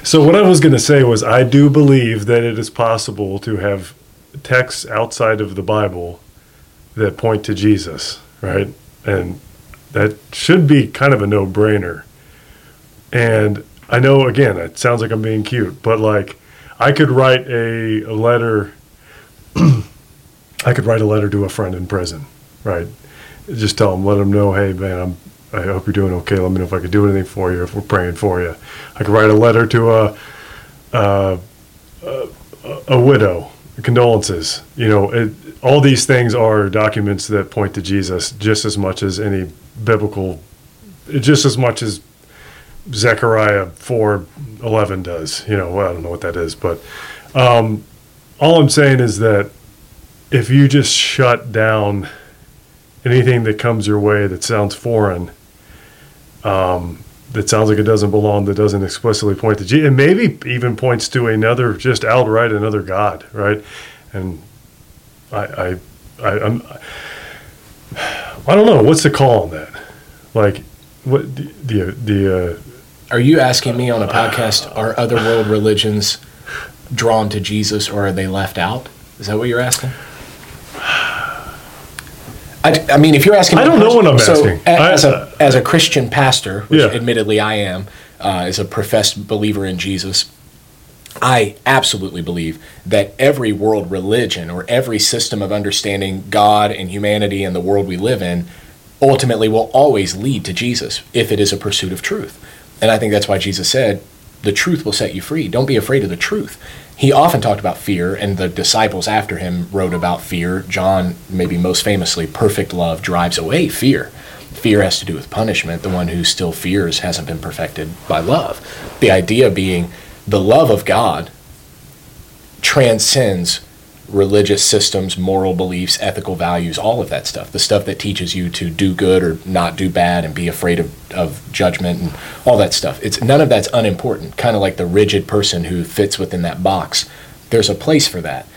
S1: so what I was going to say was I do believe that it is possible to have texts outside of the Bible that point to Jesus, right? And that should be kind of a no-brainer. And I know again, it sounds like I'm being cute, but like I could write a, a letter I could write a letter to a friend in prison, right? Just tell them, let them know, hey man, I'm I hope you're doing okay. Let me know if I could do anything for you. If we're praying for you, I could write a letter to a a, a, a widow, condolences. You know, it, all these things are documents that point to Jesus just as much as any biblical, just as much as Zechariah four eleven does. You know, well, I don't know what that is, but um, all I'm saying is that if you just shut down anything that comes your way that sounds foreign, um, that sounds like it doesn't belong, that doesn't explicitly point to Jesus, and maybe even points to another, just outright another God, right? And I, I, I I'm, I don't know what's the call on that. Like, what the the, the uh,
S2: Are you asking me on a podcast? Are other world religions drawn to Jesus, or are they left out? Is that what you're asking? I, I mean, if you're asking,
S1: I don't know what I'm
S2: so,
S1: asking.
S2: As,
S1: I-
S2: a as a Christian pastor, which
S1: Yeah.
S2: admittedly I am, uh, as a professed believer in Jesus, I absolutely believe that every world religion or every system of understanding God and humanity and the world we live in ultimately will always lead to Jesus if it is a pursuit of truth. And I think that's why Jesus said, The truth will set you free. Don't be afraid of the truth. He often talked about fear, and the disciples after him wrote about fear. John, maybe most famously, perfect love drives away fear. Fear has to do with punishment. The one who still fears hasn't been perfected by love. The idea being the love of God transcends religious systems, moral beliefs, ethical values, all of that stuff. The stuff that teaches you to do good or not do bad and be afraid of, of judgment and all that stuff. It's none of that's unimportant. Kind of like the rigid person who fits within that box. There's a place for that,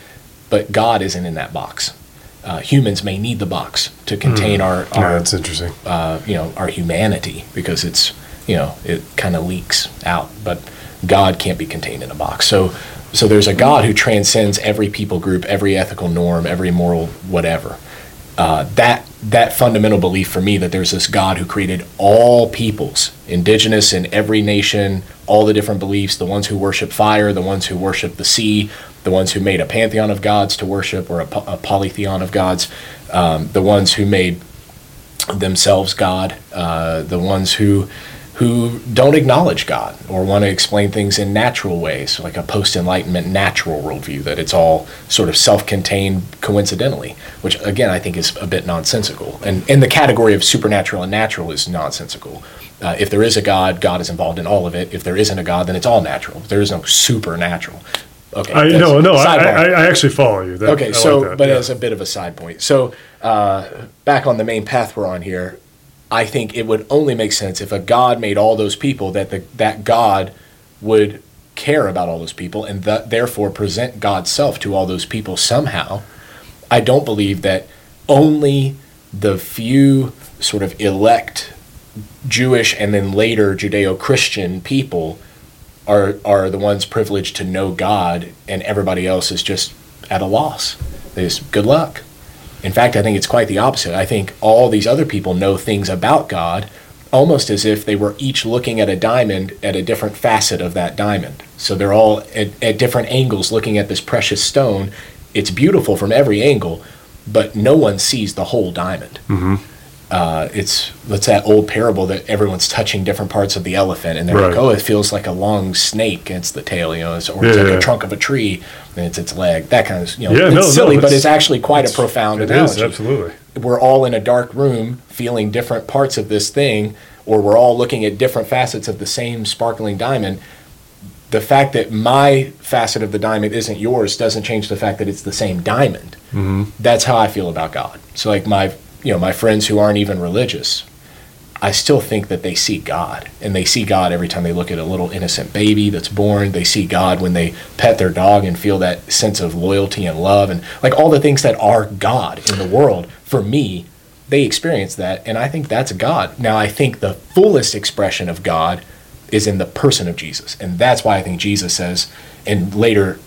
S2: but God isn't in that box. Uh, humans may need the box to contain our,
S1: yeah,
S2: our
S1: that's interesting.
S2: uh, you know our humanity because it's you know it kind of leaks out but god can't be contained in a box. So so there's a god who transcends every people group every ethical norm every moral whatever. Uh, that that fundamental belief for me that there's this god who created all peoples indigenous in every nation all the different beliefs the ones who worship fire the ones who worship the sea the ones who made a pantheon of gods to worship or a, a polytheon of gods um, the ones who made themselves God, uh, the ones who who don't acknowledge God or want to explain things in natural ways, like a post Enlightenment natural worldview, that it's all sort of self contained coincidentally, which again I think is a bit nonsensical. And, and the category of supernatural and natural is nonsensical. Uh, if there is a God, God is involved in all of it. If there isn't a God, then it's all natural. There is no supernatural. Okay.
S1: I, no, no, I. I, I actually follow you. That, I
S2: Okay,
S1: like
S2: so
S1: that,
S2: but
S1: yeah.
S2: as a bit of a side point, so uh, back on the main path we're on here, I think it would only make sense if a God made all those people that the, that God would care about all those people and that therefore present God's self to all those people somehow. I don't believe that only the few sort of elect Jewish and then later Judeo-Christian people are are the ones privileged to know God, and everybody else is just at a loss. They just good luck. In fact, I think it's quite the opposite. I think all these other people know things about God, almost as if they were each looking at a diamond at a different facet of that diamond. So they're all at, at different angles looking at this precious stone it's beautiful from every angle, but no one sees the whole diamond. Mm-hmm. Uh, it's it's that old parable that everyone's touching different parts of the elephant, and they're like, "Oh, it feels like a long snake. It's the tail, you know, it's, or it's like
S1: yeah.
S2: a trunk of a tree, and it's its leg." That kind of, you know,
S1: Yeah,
S2: it's
S1: no, no,
S2: silly, but
S1: it's-
S2: it's actually quite a profound
S1: It
S2: analogy
S1: is absolutely.
S2: we're all in a dark room feeling different parts of this thing, or we're all looking at different facets of the same sparkling diamond. The fact that my facet of the diamond isn't yours doesn't change the fact that it's the same diamond. Mm-hmm. That's how I feel about God. So, like my, you know, my friends who aren't even religious, I still think that they see God, and they see God every time they look at a little innocent baby that's born. They see God when they pet their dog and feel that sense of loyalty and love, and like all the things that are God in the world. For me, they experience that, and I think that's God. Now, I think the fullest expression of God is in the person of Jesus, and that's why I think Jesus says, and later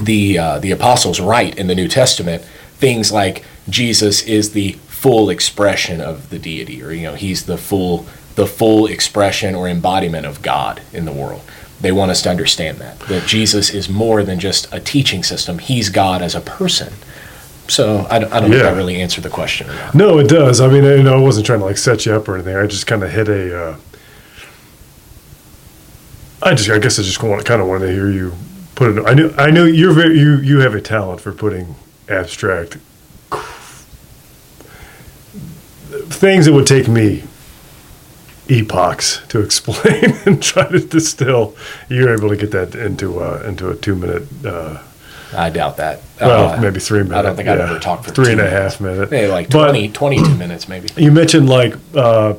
S2: the uh, the apostles write in the New Testament things like Jesus is the full expression of the deity, or you know, he's the full the full expression or embodiment of God in the world. They want us to understand that that Jesus is more than just a teaching system; he's God as a person. So I don't, I don't know if
S1: Yeah.
S2: that really answered the question. Or not.
S1: No, it does. I mean, you know, I wasn't trying to like set you up or anything. I just kind of hit a. Uh, I just, I guess, I just want, kind of wanted to hear you put it. I know, I know you're very, you, you have a talent for putting abstract things that would take me epochs to explain and try to distill. You're able to get that into uh, into a two minute. Uh,
S2: I doubt that.
S1: well,
S2: Uh,
S1: maybe three minutes.
S2: I don't think I've ever talked for
S1: three and a
S2: minutes.
S1: half minute.
S2: Maybe like
S1: But-
S2: 22 minutes, maybe.
S1: You mentioned like uh,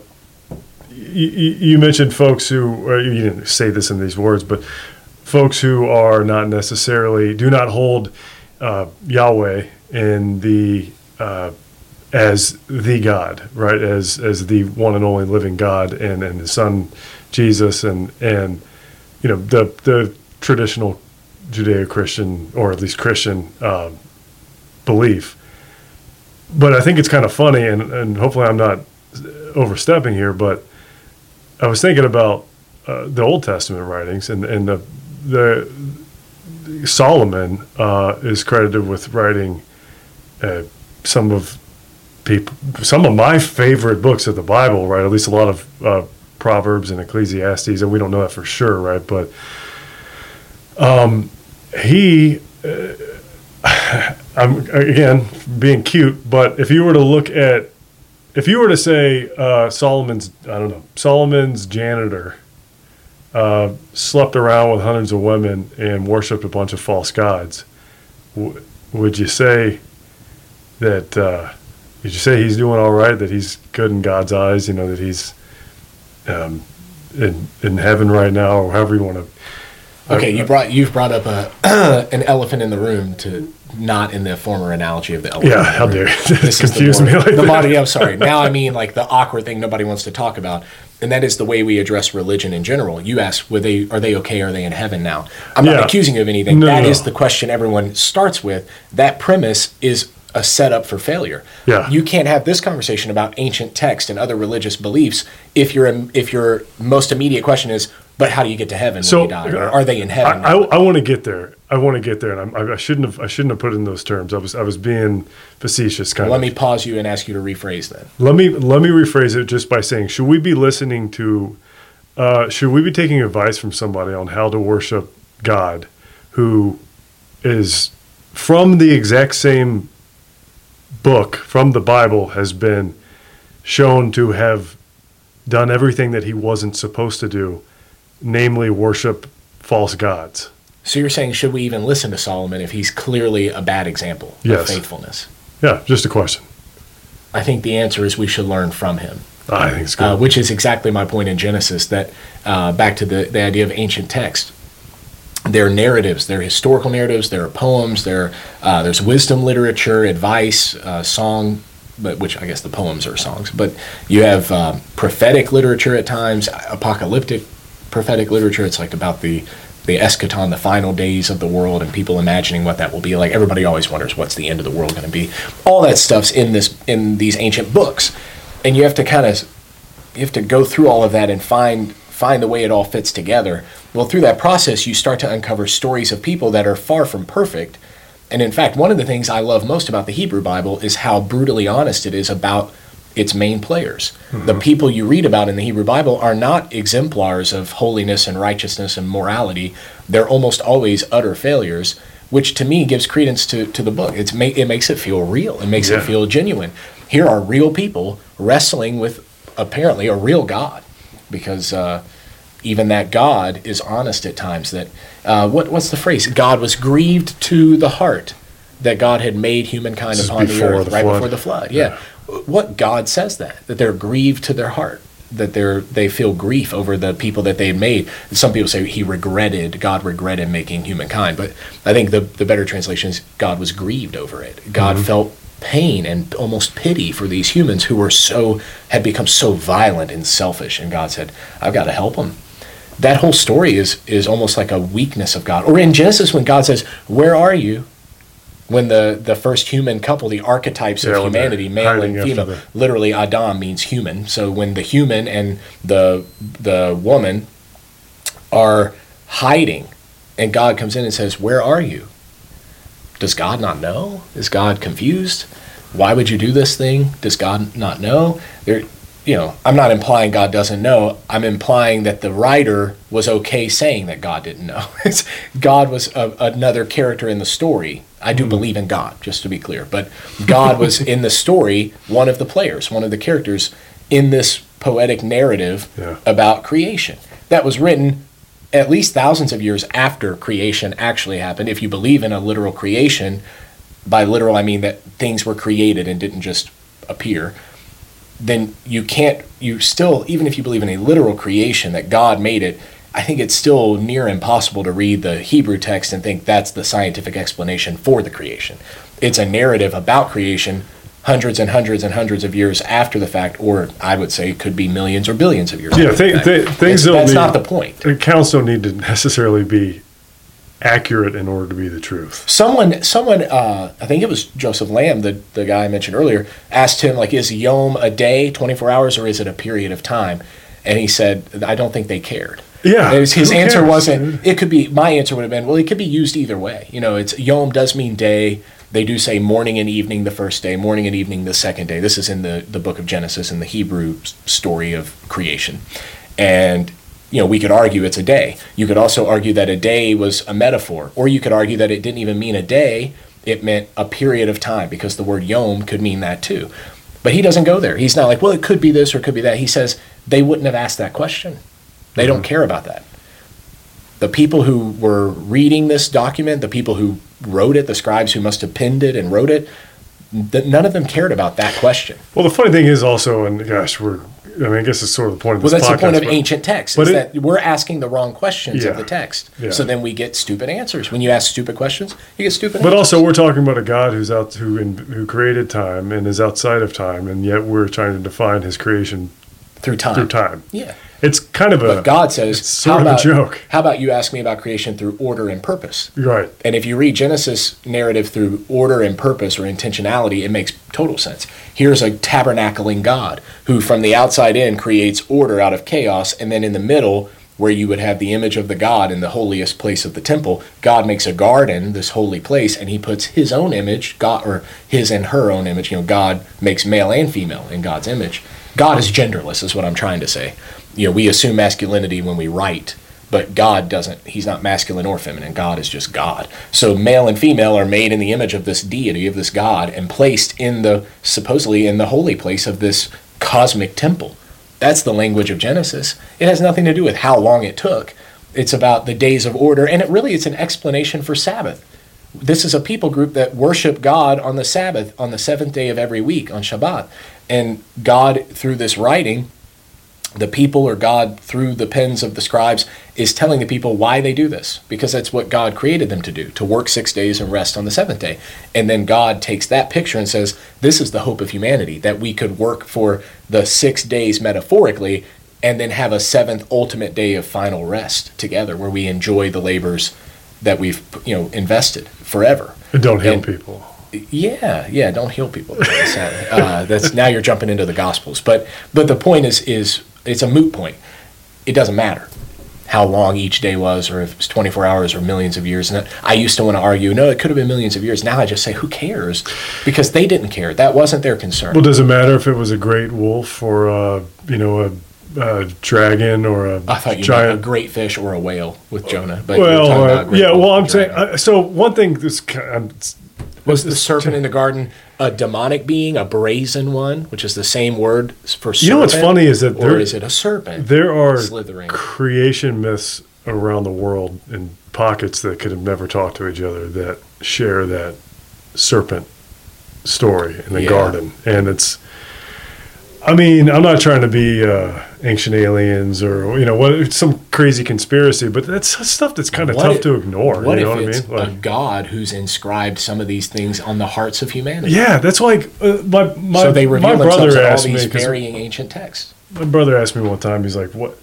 S1: you, you mentioned folks who you didn't say this in these words, but folks who are not necessarily do not hold uh, Yahweh in the uh, as the God, right? As as the one and only living God, and and His Son Jesus, and and you know the the traditional Judeo-Christian or at least Christian um, belief. But I think it's kind of funny, and, and hopefully I'm not overstepping here, but I was thinking about uh, the Old Testament writings, and, and the, the Solomon uh, is credited with writing uh, some of people, some of my favorite books of the Bible, right? At least a lot of uh, Proverbs and Ecclesiastes, and we don't know that for sure, right? But um, he I'm again being cute, but if you were to look at, if you were to say uh, Solomon's, I don't know, Solomon's janitor uh, slept around with hundreds of women and worshipped a bunch of false gods, w- would you say that? You say he's doing all right? That he's good in God's eyes? You know that he's um, in in heaven right now, or however you want to.
S2: Okay, you brought you've brought up a an elephant in the room to not in the former analogy of the elephant.
S1: Yeah, how dare you.
S2: This
S1: Confuse me like
S2: the
S1: that.
S2: modern- I'm sorry. Now I mean like the awkward thing nobody wants to talk about, and that is the way we address religion in general. You ask, were they are they okay? Are they in heaven now? I'm
S1: Yeah.
S2: not accusing you of anything.
S1: No,
S2: That
S1: no,
S2: is the question everyone starts with. That premise is a setup for failure.
S1: Yeah.
S2: You can't have this conversation about ancient text and other religious beliefs if your if your most immediate question is, but how do you get to heaven
S1: So
S2: when you die? Or are they in heaven?
S1: I,
S2: now?
S1: I, want to get there. I want to get there, and I'm, I, I shouldn't have. I shouldn't have put it in those terms. I was. I was being facetious, kind
S2: Let
S1: of.
S2: me pause you and ask you to rephrase that.
S1: let me let me rephrase it just by saying, should we be listening to? Uh, should we be taking advice from somebody on how to worship God, who is from the exact same book from the Bible has been shown to have done everything that he wasn't supposed to do, namely worship false gods.
S2: So you're saying, should we even listen to Solomon if he's clearly a bad example of
S1: Yes.
S2: faithfulness?
S1: Yeah, just a question.
S2: I think the answer is we should learn from him,
S1: I think it's good.
S2: uh, which is exactly my point in Genesis. That uh, back to the, the idea of ancient text. There are narratives, there are historical narratives, there are poems, there uh, there's wisdom literature, advice, uh, song, but which I guess the poems are songs. But you have uh, prophetic literature at times, apocalyptic prophetic literature. It's like about the the eschaton, the final days of the world, and people imagining what that will be like. Everybody always wonders what's the end of the world going to be. All that stuff's in this in these ancient books, and you have to kind of you have to go through all of that and find find the way it all fits together. Well, through that process, you start to uncover stories of people that are far from perfect, And in fact, one of the things I love most about the Hebrew Bible is how brutally honest it is about its main players. The people you read about in the Hebrew Bible are not exemplars of holiness and righteousness and morality. They're almost always utter failures, which to me gives credence to, to the book. It's ma- it makes it feel real, it makes
S1: Yeah.
S2: it feel genuine. Here are real people wrestling with apparently a real God because uh, even that God is honest at times. That uh, what what's the phrase? God was grieved to the heart that God had made humankind
S1: This
S2: upon the earth
S1: the
S2: right
S1: flood.
S2: before the flood. Yeah. What God says that that they're grieved to their heart. That they're they feel grief over the people that they made. Some people say he regretted God regretted making humankind, but I think the the better translation is God was grieved over it. God
S1: Mm-hmm.
S2: felt pain and almost pity for these humans who were so had become so violent and selfish, and God said, "I've got to help them." That whole story is is almost like a weakness of God. Or in Genesis, when God says, "Where are you?" When the the first human couple, the archetypes
S1: Yeah,
S2: of humanity, male and female, literally Adam means human. So when the human and the the woman are hiding, and God comes in and says, "Where are you?" Does God not know? Is God confused? Why would you do this thing? Does God not know? There, you know, I'm not implying God doesn't know. I'm implying that the writer was okay saying that God didn't know. God was a, another character in the story. I do hmm. believe in God, just to be clear. But God was in the story one of the players, one of the characters in this poetic narrative
S1: Yeah.
S2: about creation that was written at least thousands of years after creation actually happened. If you believe in a literal creation, by literal I mean that things were created and didn't just appear, then you can't, you still, even if you believe in a literal creation that God made it, I think it's still near impossible to read the Hebrew text and think that's the scientific explanation for the creation. It's a narrative about creation hundreds and hundreds and hundreds of years after the fact, or I would say could be millions or billions of years.
S1: Yeah,
S2: after
S1: thi-
S2: the
S1: thi-
S2: fact.
S1: things
S2: That's-
S1: don't
S2: That's
S1: need-
S2: not the point.
S1: Accounts don't need to necessarily be accurate in order to be the truth.
S2: Someone, someone, uh, I think it was Joseph Lam, the, the guy I mentioned earlier, asked him, like, is Yom a day, 24 hours, or is it a period of time? And he said, I don't think they cared.
S1: Yeah,
S2: was- his answer
S1: cares,
S2: wasn't, it could be, my answer would have been, well, it could be used either way. You know, it's Yom does mean day. They do say morning and evening the first day, morning and evening the second day. This is in the, the book of Genesis, in the Hebrew story of creation. And you know, we could argue it's a day. You could also argue that a day was a metaphor, or you could argue that it didn't even mean a day, it meant a period of time, because the word yom could mean that too. But he doesn't go there. He's not like, well, it could be this or it could be that. He says they wouldn't have asked that question. They don't mm-hmm. care about that. The people who were reading this document, the people who wrote it, the scribes who must have penned it and wrote it, th- none of them cared about that question.
S1: Well, the funny thing is also, and gosh, we're, I mean, I guess it's sort of the point of
S2: Well,
S1: this
S2: that's the point of
S1: but-
S2: ancient text,
S1: but
S2: is
S1: it-
S2: that we're asking the wrong questions
S1: Yeah.
S2: of the text.
S1: Yeah.
S2: So then we get stupid answers. When you ask stupid questions, you get stupid
S1: But
S2: answers.
S1: also, we're talking about a God who's out, who in, who created time and is outside of time, and yet we're trying to define His creation
S2: through time.
S1: through time.
S2: Yeah.
S1: It's kind of a
S2: But God says, how
S1: of a
S2: about,
S1: joke,
S2: How about you ask me about creation through order and purpose?
S1: right?
S2: And if you read Genesis narrative through order and purpose or intentionality, it makes total sense. Here's a tabernacling God who, from the outside in, creates order out of chaos, and then in the middle, where you would have the image of the God in the holiest place of the temple, God makes a garden, this holy place, and He puts His own image, God or His and her own image. You know, God makes male and female in God's image. God is genderless, is what I'm trying to say. You know, we assume masculinity when we write, but God doesn't. He's not masculine or feminine. God is just God. So male and female are made in the image of this deity, of this God, and placed in the supposedly in the holy place of this cosmic temple. That's the language of Genesis. It has nothing to do with how long it took. It's about the days of order, and it really it's an explanation for Sabbath. This is a people group that worship God on the Sabbath, on the seventh day of every week, on Shabbat. And God, through this writing, the people or God through the pens of the scribes is telling the people why they do this because that's what God created them to do to work 6 days and rest on the 7th day and then God takes that picture and says this is the hope of humanity that we could work for the 6 days metaphorically and then have a seventh ultimate day of final rest together where we enjoy the labors that we've you know invested forever
S1: And don't heal people.
S2: yeah, yeah. Don't heal people. Uh, that's now you're jumping into the Gospels. But but the point is is it's a moot point. It doesn't matter how long each day was, or if it's 24 hours or millions of years. And I used to want to argue, no, it could have been millions of years. Now I just say, who cares? Because they didn't care. That wasn't their concern.
S1: Well, does it matter if it was a great wolf or uh, you know a, a dragon or a
S2: I thought you
S1: giant?
S2: a great fish or a whale with Jonah. But
S1: well,
S2: talking
S1: uh,
S2: a
S1: yeah. Well, I'm saying uh, so. One thing this
S2: was the serpent in the garden a demonic being, a brazen one, which is the same word for serpent?
S1: You know what's funny is that
S2: or
S1: there-
S2: is it a serpent?
S1: there are
S2: Slithering.
S1: creation myths around the world in pockets that could have never talked to each other that share that serpent story in the
S2: Yeah.
S1: garden, and it's. I mean, I'm not trying to be uh, ancient aliens or you know what some crazy conspiracy, but that's stuff that's kind of
S2: What
S1: tough
S2: if-
S1: to ignore.
S2: What
S1: you know
S2: if
S1: what I
S2: it's
S1: mean? Like,
S2: a God who's inscribed some of these things on the hearts of humanity?
S1: yeah, that's like uh, my my,
S2: so they
S1: my
S2: reveal themselves
S1: brother
S2: all
S1: asked me
S2: these varying ancient texts.
S1: my brother asked me one time. He's like, "What?"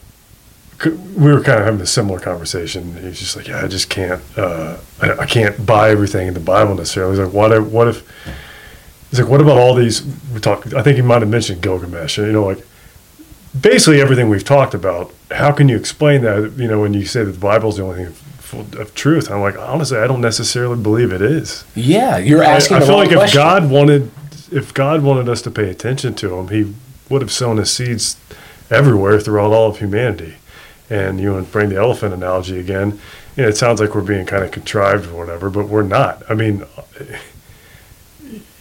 S1: We were kind of having a similar conversation. He's just like, "Yeah, I just can't. Uh, I, I can't buy everything in the Bible necessarily." He's like, "What? If, what if?" He's like, "What about all these?" We talked. I think he might have mentioned Gilgamesh. You know, like basically everything we've talked about. How can you explain that? You know, when you say that the Bible's the only thing full of truth, I'm like, honestly, I don't necessarily believe it is.
S2: Yeah, you're
S1: I,
S2: asking.
S1: I
S2: the
S1: feel like if. God wanted, if God wanted us to pay attention to Him, He would have sown His seeds everywhere throughout all of humanity. And you to bring the elephant analogy again. You know, it sounds like we're being kind of contrived or whatever, but we're not. I mean,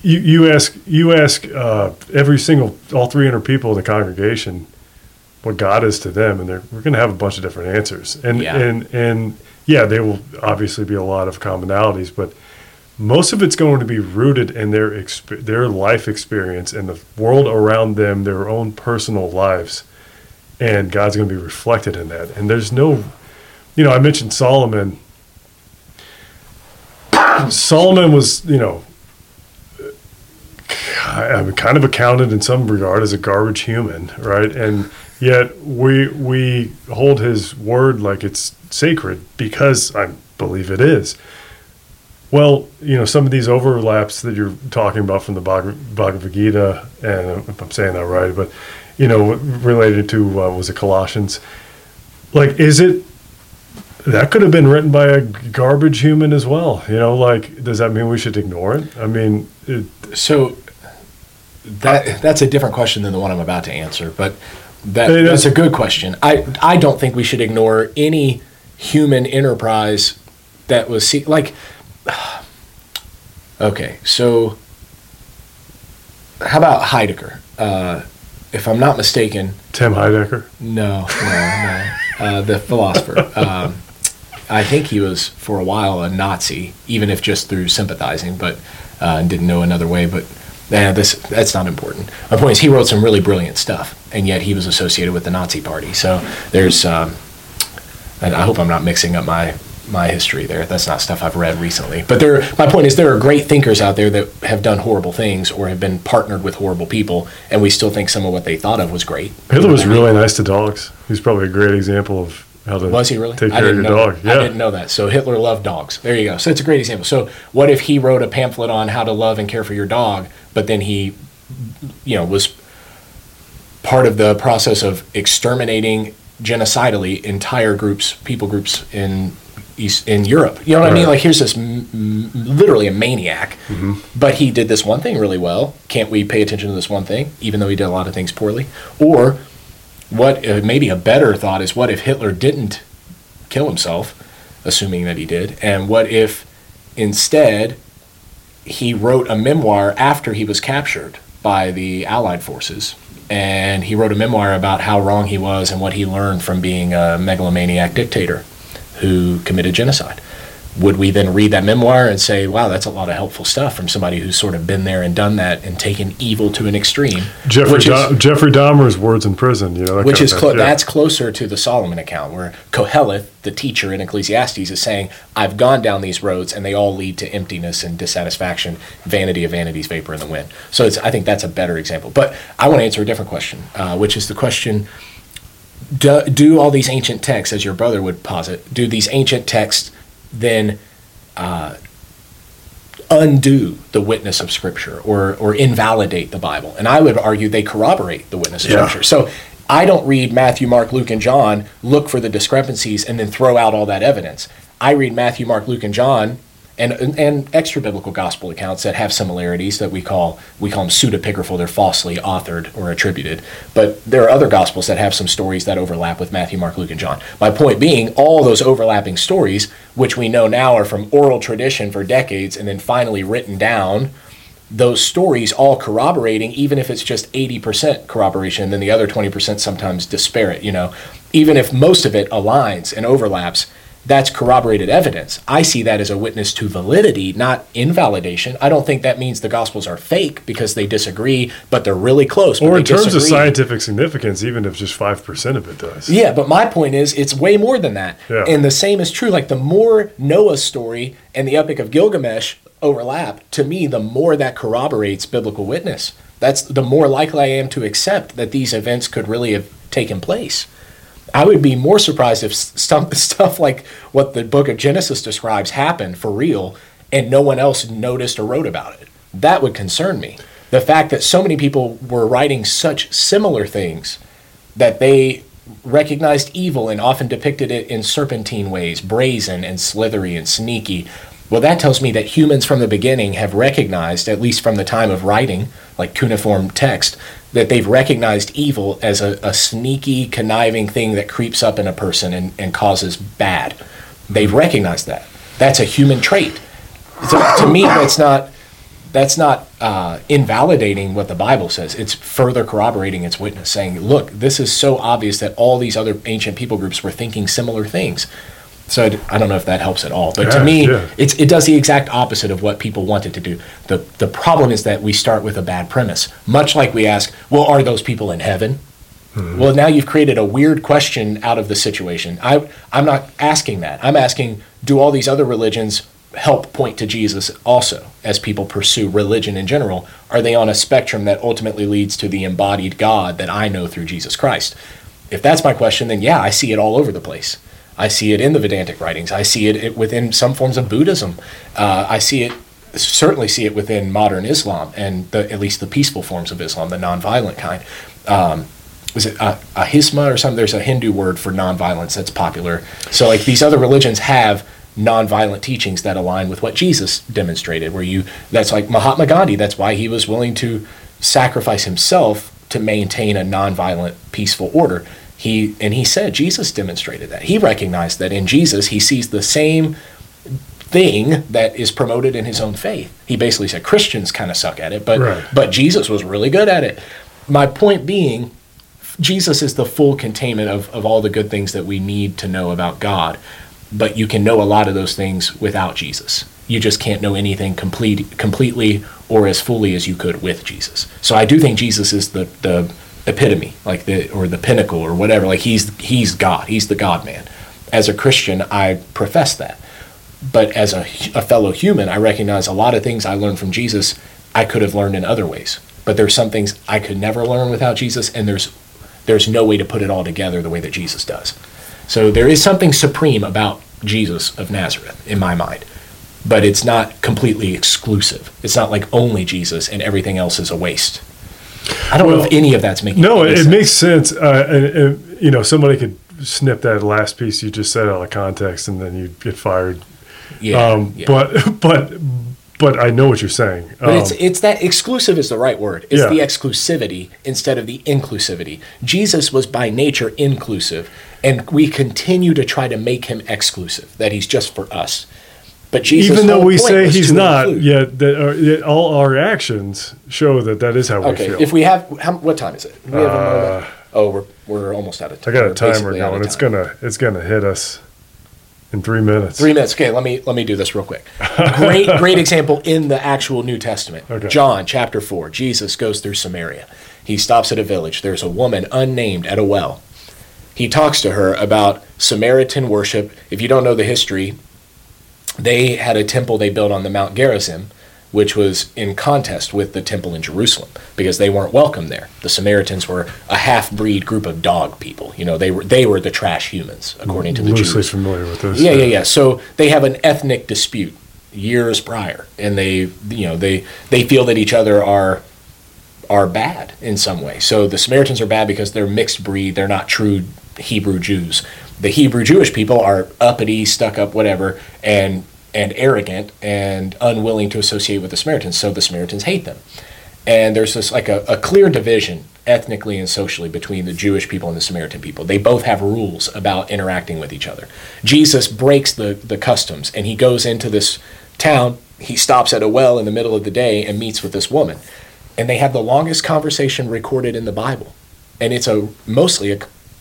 S1: you you ask you ask uh, every single all 300 people in the congregation what God is to them, and they're, we're going to have a bunch of different answers. And
S2: Yeah.
S1: and and yeah, there will obviously be a lot of commonalities, but most of it's going to be rooted in their exp- their life experience and the world around them, their own personal lives, and God's going to be reflected in that. And there's no, you know, I mentioned Solomon. Solomon was, you know, I mean, kind of accounted in some regard as a garbage human, right? And yet we we hold his word like it's sacred because I believe it is. Well, you know, some of these overlaps that you're talking about from the Bhagavad Gita, and if I'm saying that right, but you know, related to uh, was it Colossians? Like, is it that could have been written by a garbage human as well? You know, like, does that mean we should ignore it? I mean, it,
S2: So that that's a different question than the one I'm about to answer, but that, that's a good question. I I don't think we should ignore any human enterprise that was see, like. Okay, so how about Heidegger? Uh, if I'm not mistaken,
S1: Tim Heidecker.
S2: no, no, no. Uh, the philosopher. Um, I think he was for a while a Nazi, even if just through sympathizing, but uh, didn't know another way. But nah, this that's not important. My point is, he wrote some really brilliant stuff, and yet he was associated with the Nazi Party. So there's, um, and I hope I'm not mixing up my my history there. That's not stuff I've read recently. But there, my point is, there are great thinkers out there that have done horrible things or have been partnered with horrible people, and we still think some of what they thought of was great.
S1: Hitler was really nice to dogs. He's probably a great example of how to
S2: Was he really?
S1: take care of your dog.
S2: That. I didn't know that. So Hitler loved dogs. There you go. So it's a great example. So what if he wrote a pamphlet on how to love and care for your dog, but then he, you know, was part of the process of exterminating genocidally entire groups, people groups in East in Europe. You know what I mean? Like here's this m- m- literally a maniac,
S1: Mm-hmm.
S2: but he did this one thing really well. Can't we pay attention to this one thing, even though he did a lot of things poorly? Or what? Uh, maybe a better thought is what if Hitler didn't kill himself, assuming that he did, and what if instead he wrote a memoir after he was captured by the Allied forces. And he wrote a memoir about how wrong he was and what he learned from being a megalomaniac dictator who committed genocide. Would we then read that memoir and say, wow, that's a lot of helpful stuff from somebody who's sort of been there and done that and taken evil to an extreme?
S1: Jeffrey
S2: is-
S1: Jeffrey Dahmer's words in prison. You know, that
S2: which is clo-
S1: Yeah.
S2: that's closer to the Solomon account, where Koheleth, the teacher in Ecclesiastes, is saying, "I've gone down these roads, and they all lead to emptiness and dissatisfaction, vanity of vanities, vapor in the wind." So it's, I think that's a better example. But I want to answer a different question, uh, which is the question: do, do all these ancient texts, as your brother would posit, do these ancient texts then uh, undo the witness of Scripture or or invalidate the Bible? And I would argue they corroborate the witness of
S1: Yeah.
S2: Scripture. So I don't read Matthew, Mark, Luke, and John, look for the discrepancies, and then throw out all that evidence. I read Matthew, Mark, Luke, and John, and and extra biblical gospel accounts that have similarities that we call we call them pseudepigraphal. They're falsely authored or attributed. But there are other gospels that have some stories that overlap with Matthew, Mark, Luke, and John. My point being, all those overlapping stories, which we know now are from oral tradition for decades, and then finally written down those stories all corroborating, even if it's just 80% corroboration, and then the other 20% sometimes disparate, you know, even if most of it aligns and overlaps, that's corroborated evidence. I see that as a witness to validity, not invalidation. I don't think that means the Gospels are fake because they disagree, but they're really close.
S1: Or in terms disagree. of scientific significance, even if just 5% of it does.
S2: Yeah, but my point is it's way more than that. Yeah. And the same is true. Like the more Noah's story and the Epic of Gilgamesh overlap, to me, the more that corroborates biblical witness. That's the more likely I am to accept that these events could really have taken place. I would be more surprised if stuff, stuff like what the book of Genesis describes happened for real and no one else noticed or wrote about it. That would concern me. The fact that so many people were writing such similar things that they recognized evil and often depicted it in serpentine ways, brazen and slithery and sneaky, well, that tells me that humans from the beginning have recognized, at least from the time of writing, like cuneiform text, that they've recognized evil as a, a sneaky, conniving thing that creeps up in a person and, and causes bad. They've recognized that. That's a human trait. So, to me, that's not that's not uh, invalidating what the Bible says. It's further corroborating its witness, saying, "Look, this is so obvious that all these other ancient people groups were thinking similar things." So I, I don't know if that helps at all, but yeah, to me, yeah. it's, it does the exact opposite of what people wanted to do. the The problem is that we start with a bad premise, much like we ask, "Well, are those people in heaven?" Mm-hmm. Well, now you've created a weird question out of the situation. I I'm not asking that. I'm asking, do all these other religions help point to Jesus also as people pursue religion in general? Are they on a spectrum that ultimately leads to the embodied God that I know through Jesus Christ? If that's my question, then yeah, I see it all over the place. I see it in the Vedantic writings. I see it within some forms of Buddhism. Uh, I see it certainly see it within modern Islam and the, at least the peaceful forms of Islam, the nonviolent kind. Um, was it a hisma or something? There's a Hindu word for nonviolence that's popular. So like these other religions have nonviolent teachings that align with what Jesus demonstrated. Where you that's like Mahatma Gandhi. That's why he was willing to sacrifice himself to maintain a nonviolent, peaceful order he and he said Jesus demonstrated that. He recognized that in Jesus he sees the same thing that is promoted in his own faith. He basically said Christians kind of suck at it, but right. but Jesus was really good at it. My point being Jesus is the full containment of, of all the good things that we need to know about God. But you can know a lot of those things without Jesus. You just can't know anything complete, completely or as fully as you could with Jesus. So I do think Jesus is the, the epitome, like the or the pinnacle or whatever. Like he's he's God. He's the God man. As a Christian, I profess that. But as a, a fellow human, I recognize a lot of things I learned from Jesus I could have learned in other ways. But there's some things I could never learn without Jesus, and there's there's no way to put it all together the way that Jesus does. So there is something supreme about Jesus of Nazareth in my mind, but it's not completely exclusive. It's not like only Jesus and everything else is a waste. I don't well, know if any of that's making.
S1: No, it sense. makes sense. Uh, and, and, you know, somebody could snip that last piece you just said out of context, and then you'd get fired. Yeah, um, yeah. But but but I know what you're saying.
S2: But um, it's it's that exclusive is the right word. It's yeah. the exclusivity instead of the inclusivity. Jesus was by nature inclusive, and we continue to try to make him exclusive. That he's just for us. But Jesus,
S1: even though we say he's not, include. yet, that, yet all our actions show that that is how
S2: okay.
S1: we feel.
S2: If we have, how, what time is it? We have uh, oh, we're, we're almost out of time.
S1: I got a timer going. It's gonna it's gonna hit us in three minutes.
S2: Three minutes. Okay, let me let me do this real quick. Great great example in the actual New Testament. Okay. John chapter four. Jesus goes through Samaria. He stops at a village. There's a woman unnamed at a well. He talks to her about Samaritan worship. If you don't know the history, they had a temple they built on the Mount Gerizim, which was in contest with the temple in Jerusalem because they weren't welcome there. The Samaritans were a half-breed group of dog people. You know, they were they were the trash humans according to the
S1: Loosely
S2: Jews.
S1: familiar with this.
S2: Yeah, yeah, yeah. So they have an ethnic dispute years prior, and they you know they they feel that each other are are bad in some way. So the Samaritans are bad because they're mixed breed, they're not true Hebrew Jews. The Hebrew Jewish people are uppity, stuck up, whatever, and and arrogant and unwilling to associate with the Samaritans. So the Samaritans hate them. And there's this like a, a clear division ethnically and socially between the Jewish people and the Samaritan people. They both have rules about interacting with each other. Jesus breaks the, the customs and he goes into this town. He stops at a well in the middle of the day and meets with this woman. And they have the longest conversation recorded in the Bible. And it's a mostly a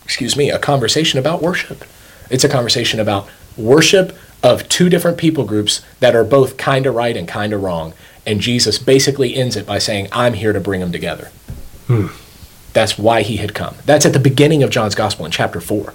S2: excuse me, a conversation about worship. It's a conversation about worship of two different people groups that are both kind of right and kind of wrong. And Jesus basically ends it by saying, I'm here to bring them together.
S1: Hmm.
S2: That's why he had come. That's at the beginning of John's gospel in chapter 4.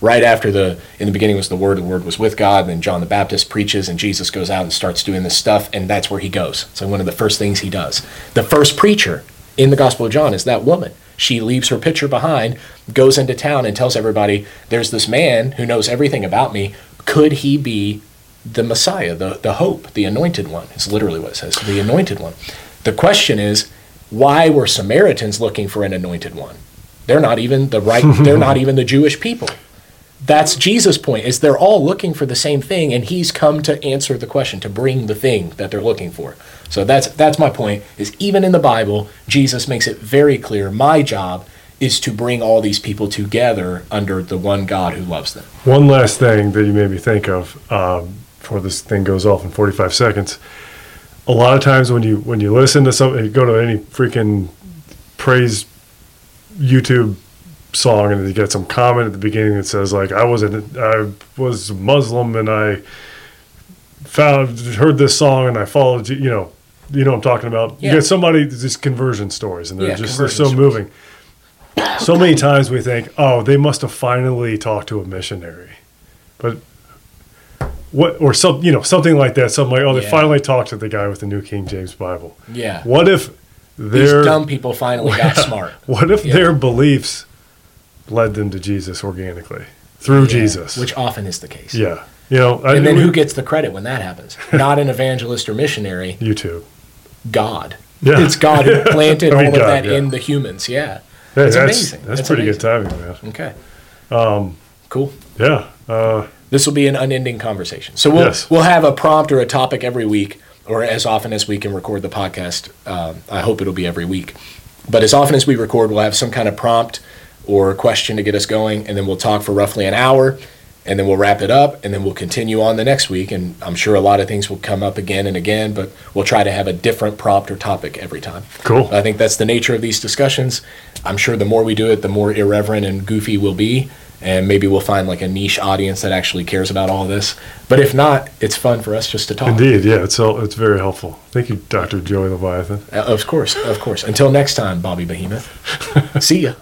S2: Right after the, in the beginning was the Word, the Word was with God, and then John the Baptist preaches, and Jesus goes out and starts doing this stuff, and that's where he goes. So, one of the first things he does. The first preacher in the Gospel of John is that woman. She leaves her pitcher behind, goes into town, and tells everybody, There's this man who knows everything about me. Could he be the Messiah, the, the hope, the anointed one? Is literally what it says, the anointed one. The question is, why were Samaritans looking for an anointed one? They're not even the right, they're not even the Jewish people. That's Jesus' point, is they're all looking for the same thing, and he's come to answer the question, to bring the thing that they're looking for. So that's that's my point, is even in the Bible, Jesus makes it very clear, my job is to bring all these people together under the one God who loves them.
S1: One last thing that you made me think of um, before this thing goes off in 45 seconds. A lot of times when you when you listen to something, you go to any freaking praise YouTube song and you get some comment at the beginning that says like I was an, I was Muslim and I found heard this song and I followed you you know you know what I'm talking about
S2: Yeah.
S1: you get somebody these conversion stories and they're
S2: Yeah,
S1: just they're so
S2: stories.
S1: moving so many times we think oh they must have finally talked to a missionary but what or some you know something like that something like oh they
S2: Yeah.
S1: finally talked to the guy with the New King James Bible
S2: Yeah.
S1: what if
S2: These
S1: their
S2: dumb people finally got smart.
S1: what if
S2: Yeah.
S1: their beliefs led them to Jesus organically through
S2: Yeah,
S1: Jesus?
S2: Which often is the case.
S1: yeah, you know, I,
S2: And then
S1: we-
S2: who gets the credit when that happens? Not an evangelist or missionary,
S1: YouTube?
S2: God.
S1: Yeah.
S2: It's God who planted all
S1: mean,
S2: of
S1: God,
S2: that
S1: yeah.
S2: in the humans. Yeah.
S1: Hey, that's
S2: amazing.
S1: that's
S2: That's
S1: pretty
S2: amazing.
S1: good timing, man.
S2: Okay. Um, cool.
S1: Yeah, uh,
S2: This will be an unending conversation. So we'll
S1: Yes.
S2: we'll have a prompt or a topic every week, or as often as we can record the podcast. Um, I hope it'll be every week, but as often as we record, we'll have some kind of prompt or question to get us going, and then we'll talk for roughly an hour, and then we'll wrap it up, and then we'll continue on the next week. And I'm sure a lot of things will come up again and again, but we'll try to have a different prompt or topic every time.
S1: cool.
S2: I think that's the nature of these discussions. I'm sure the more we do it, the more irreverent and goofy we'll be. And maybe we'll find like a niche audience that actually cares about all this. But if not, it's fun for us just to talk.
S1: Indeed, yeah, it's all, it's very helpful. Thank you, Doctor Joey Leviathan.
S2: Uh, Of course, of course. Until next time, Bobby Behemoth. See ya.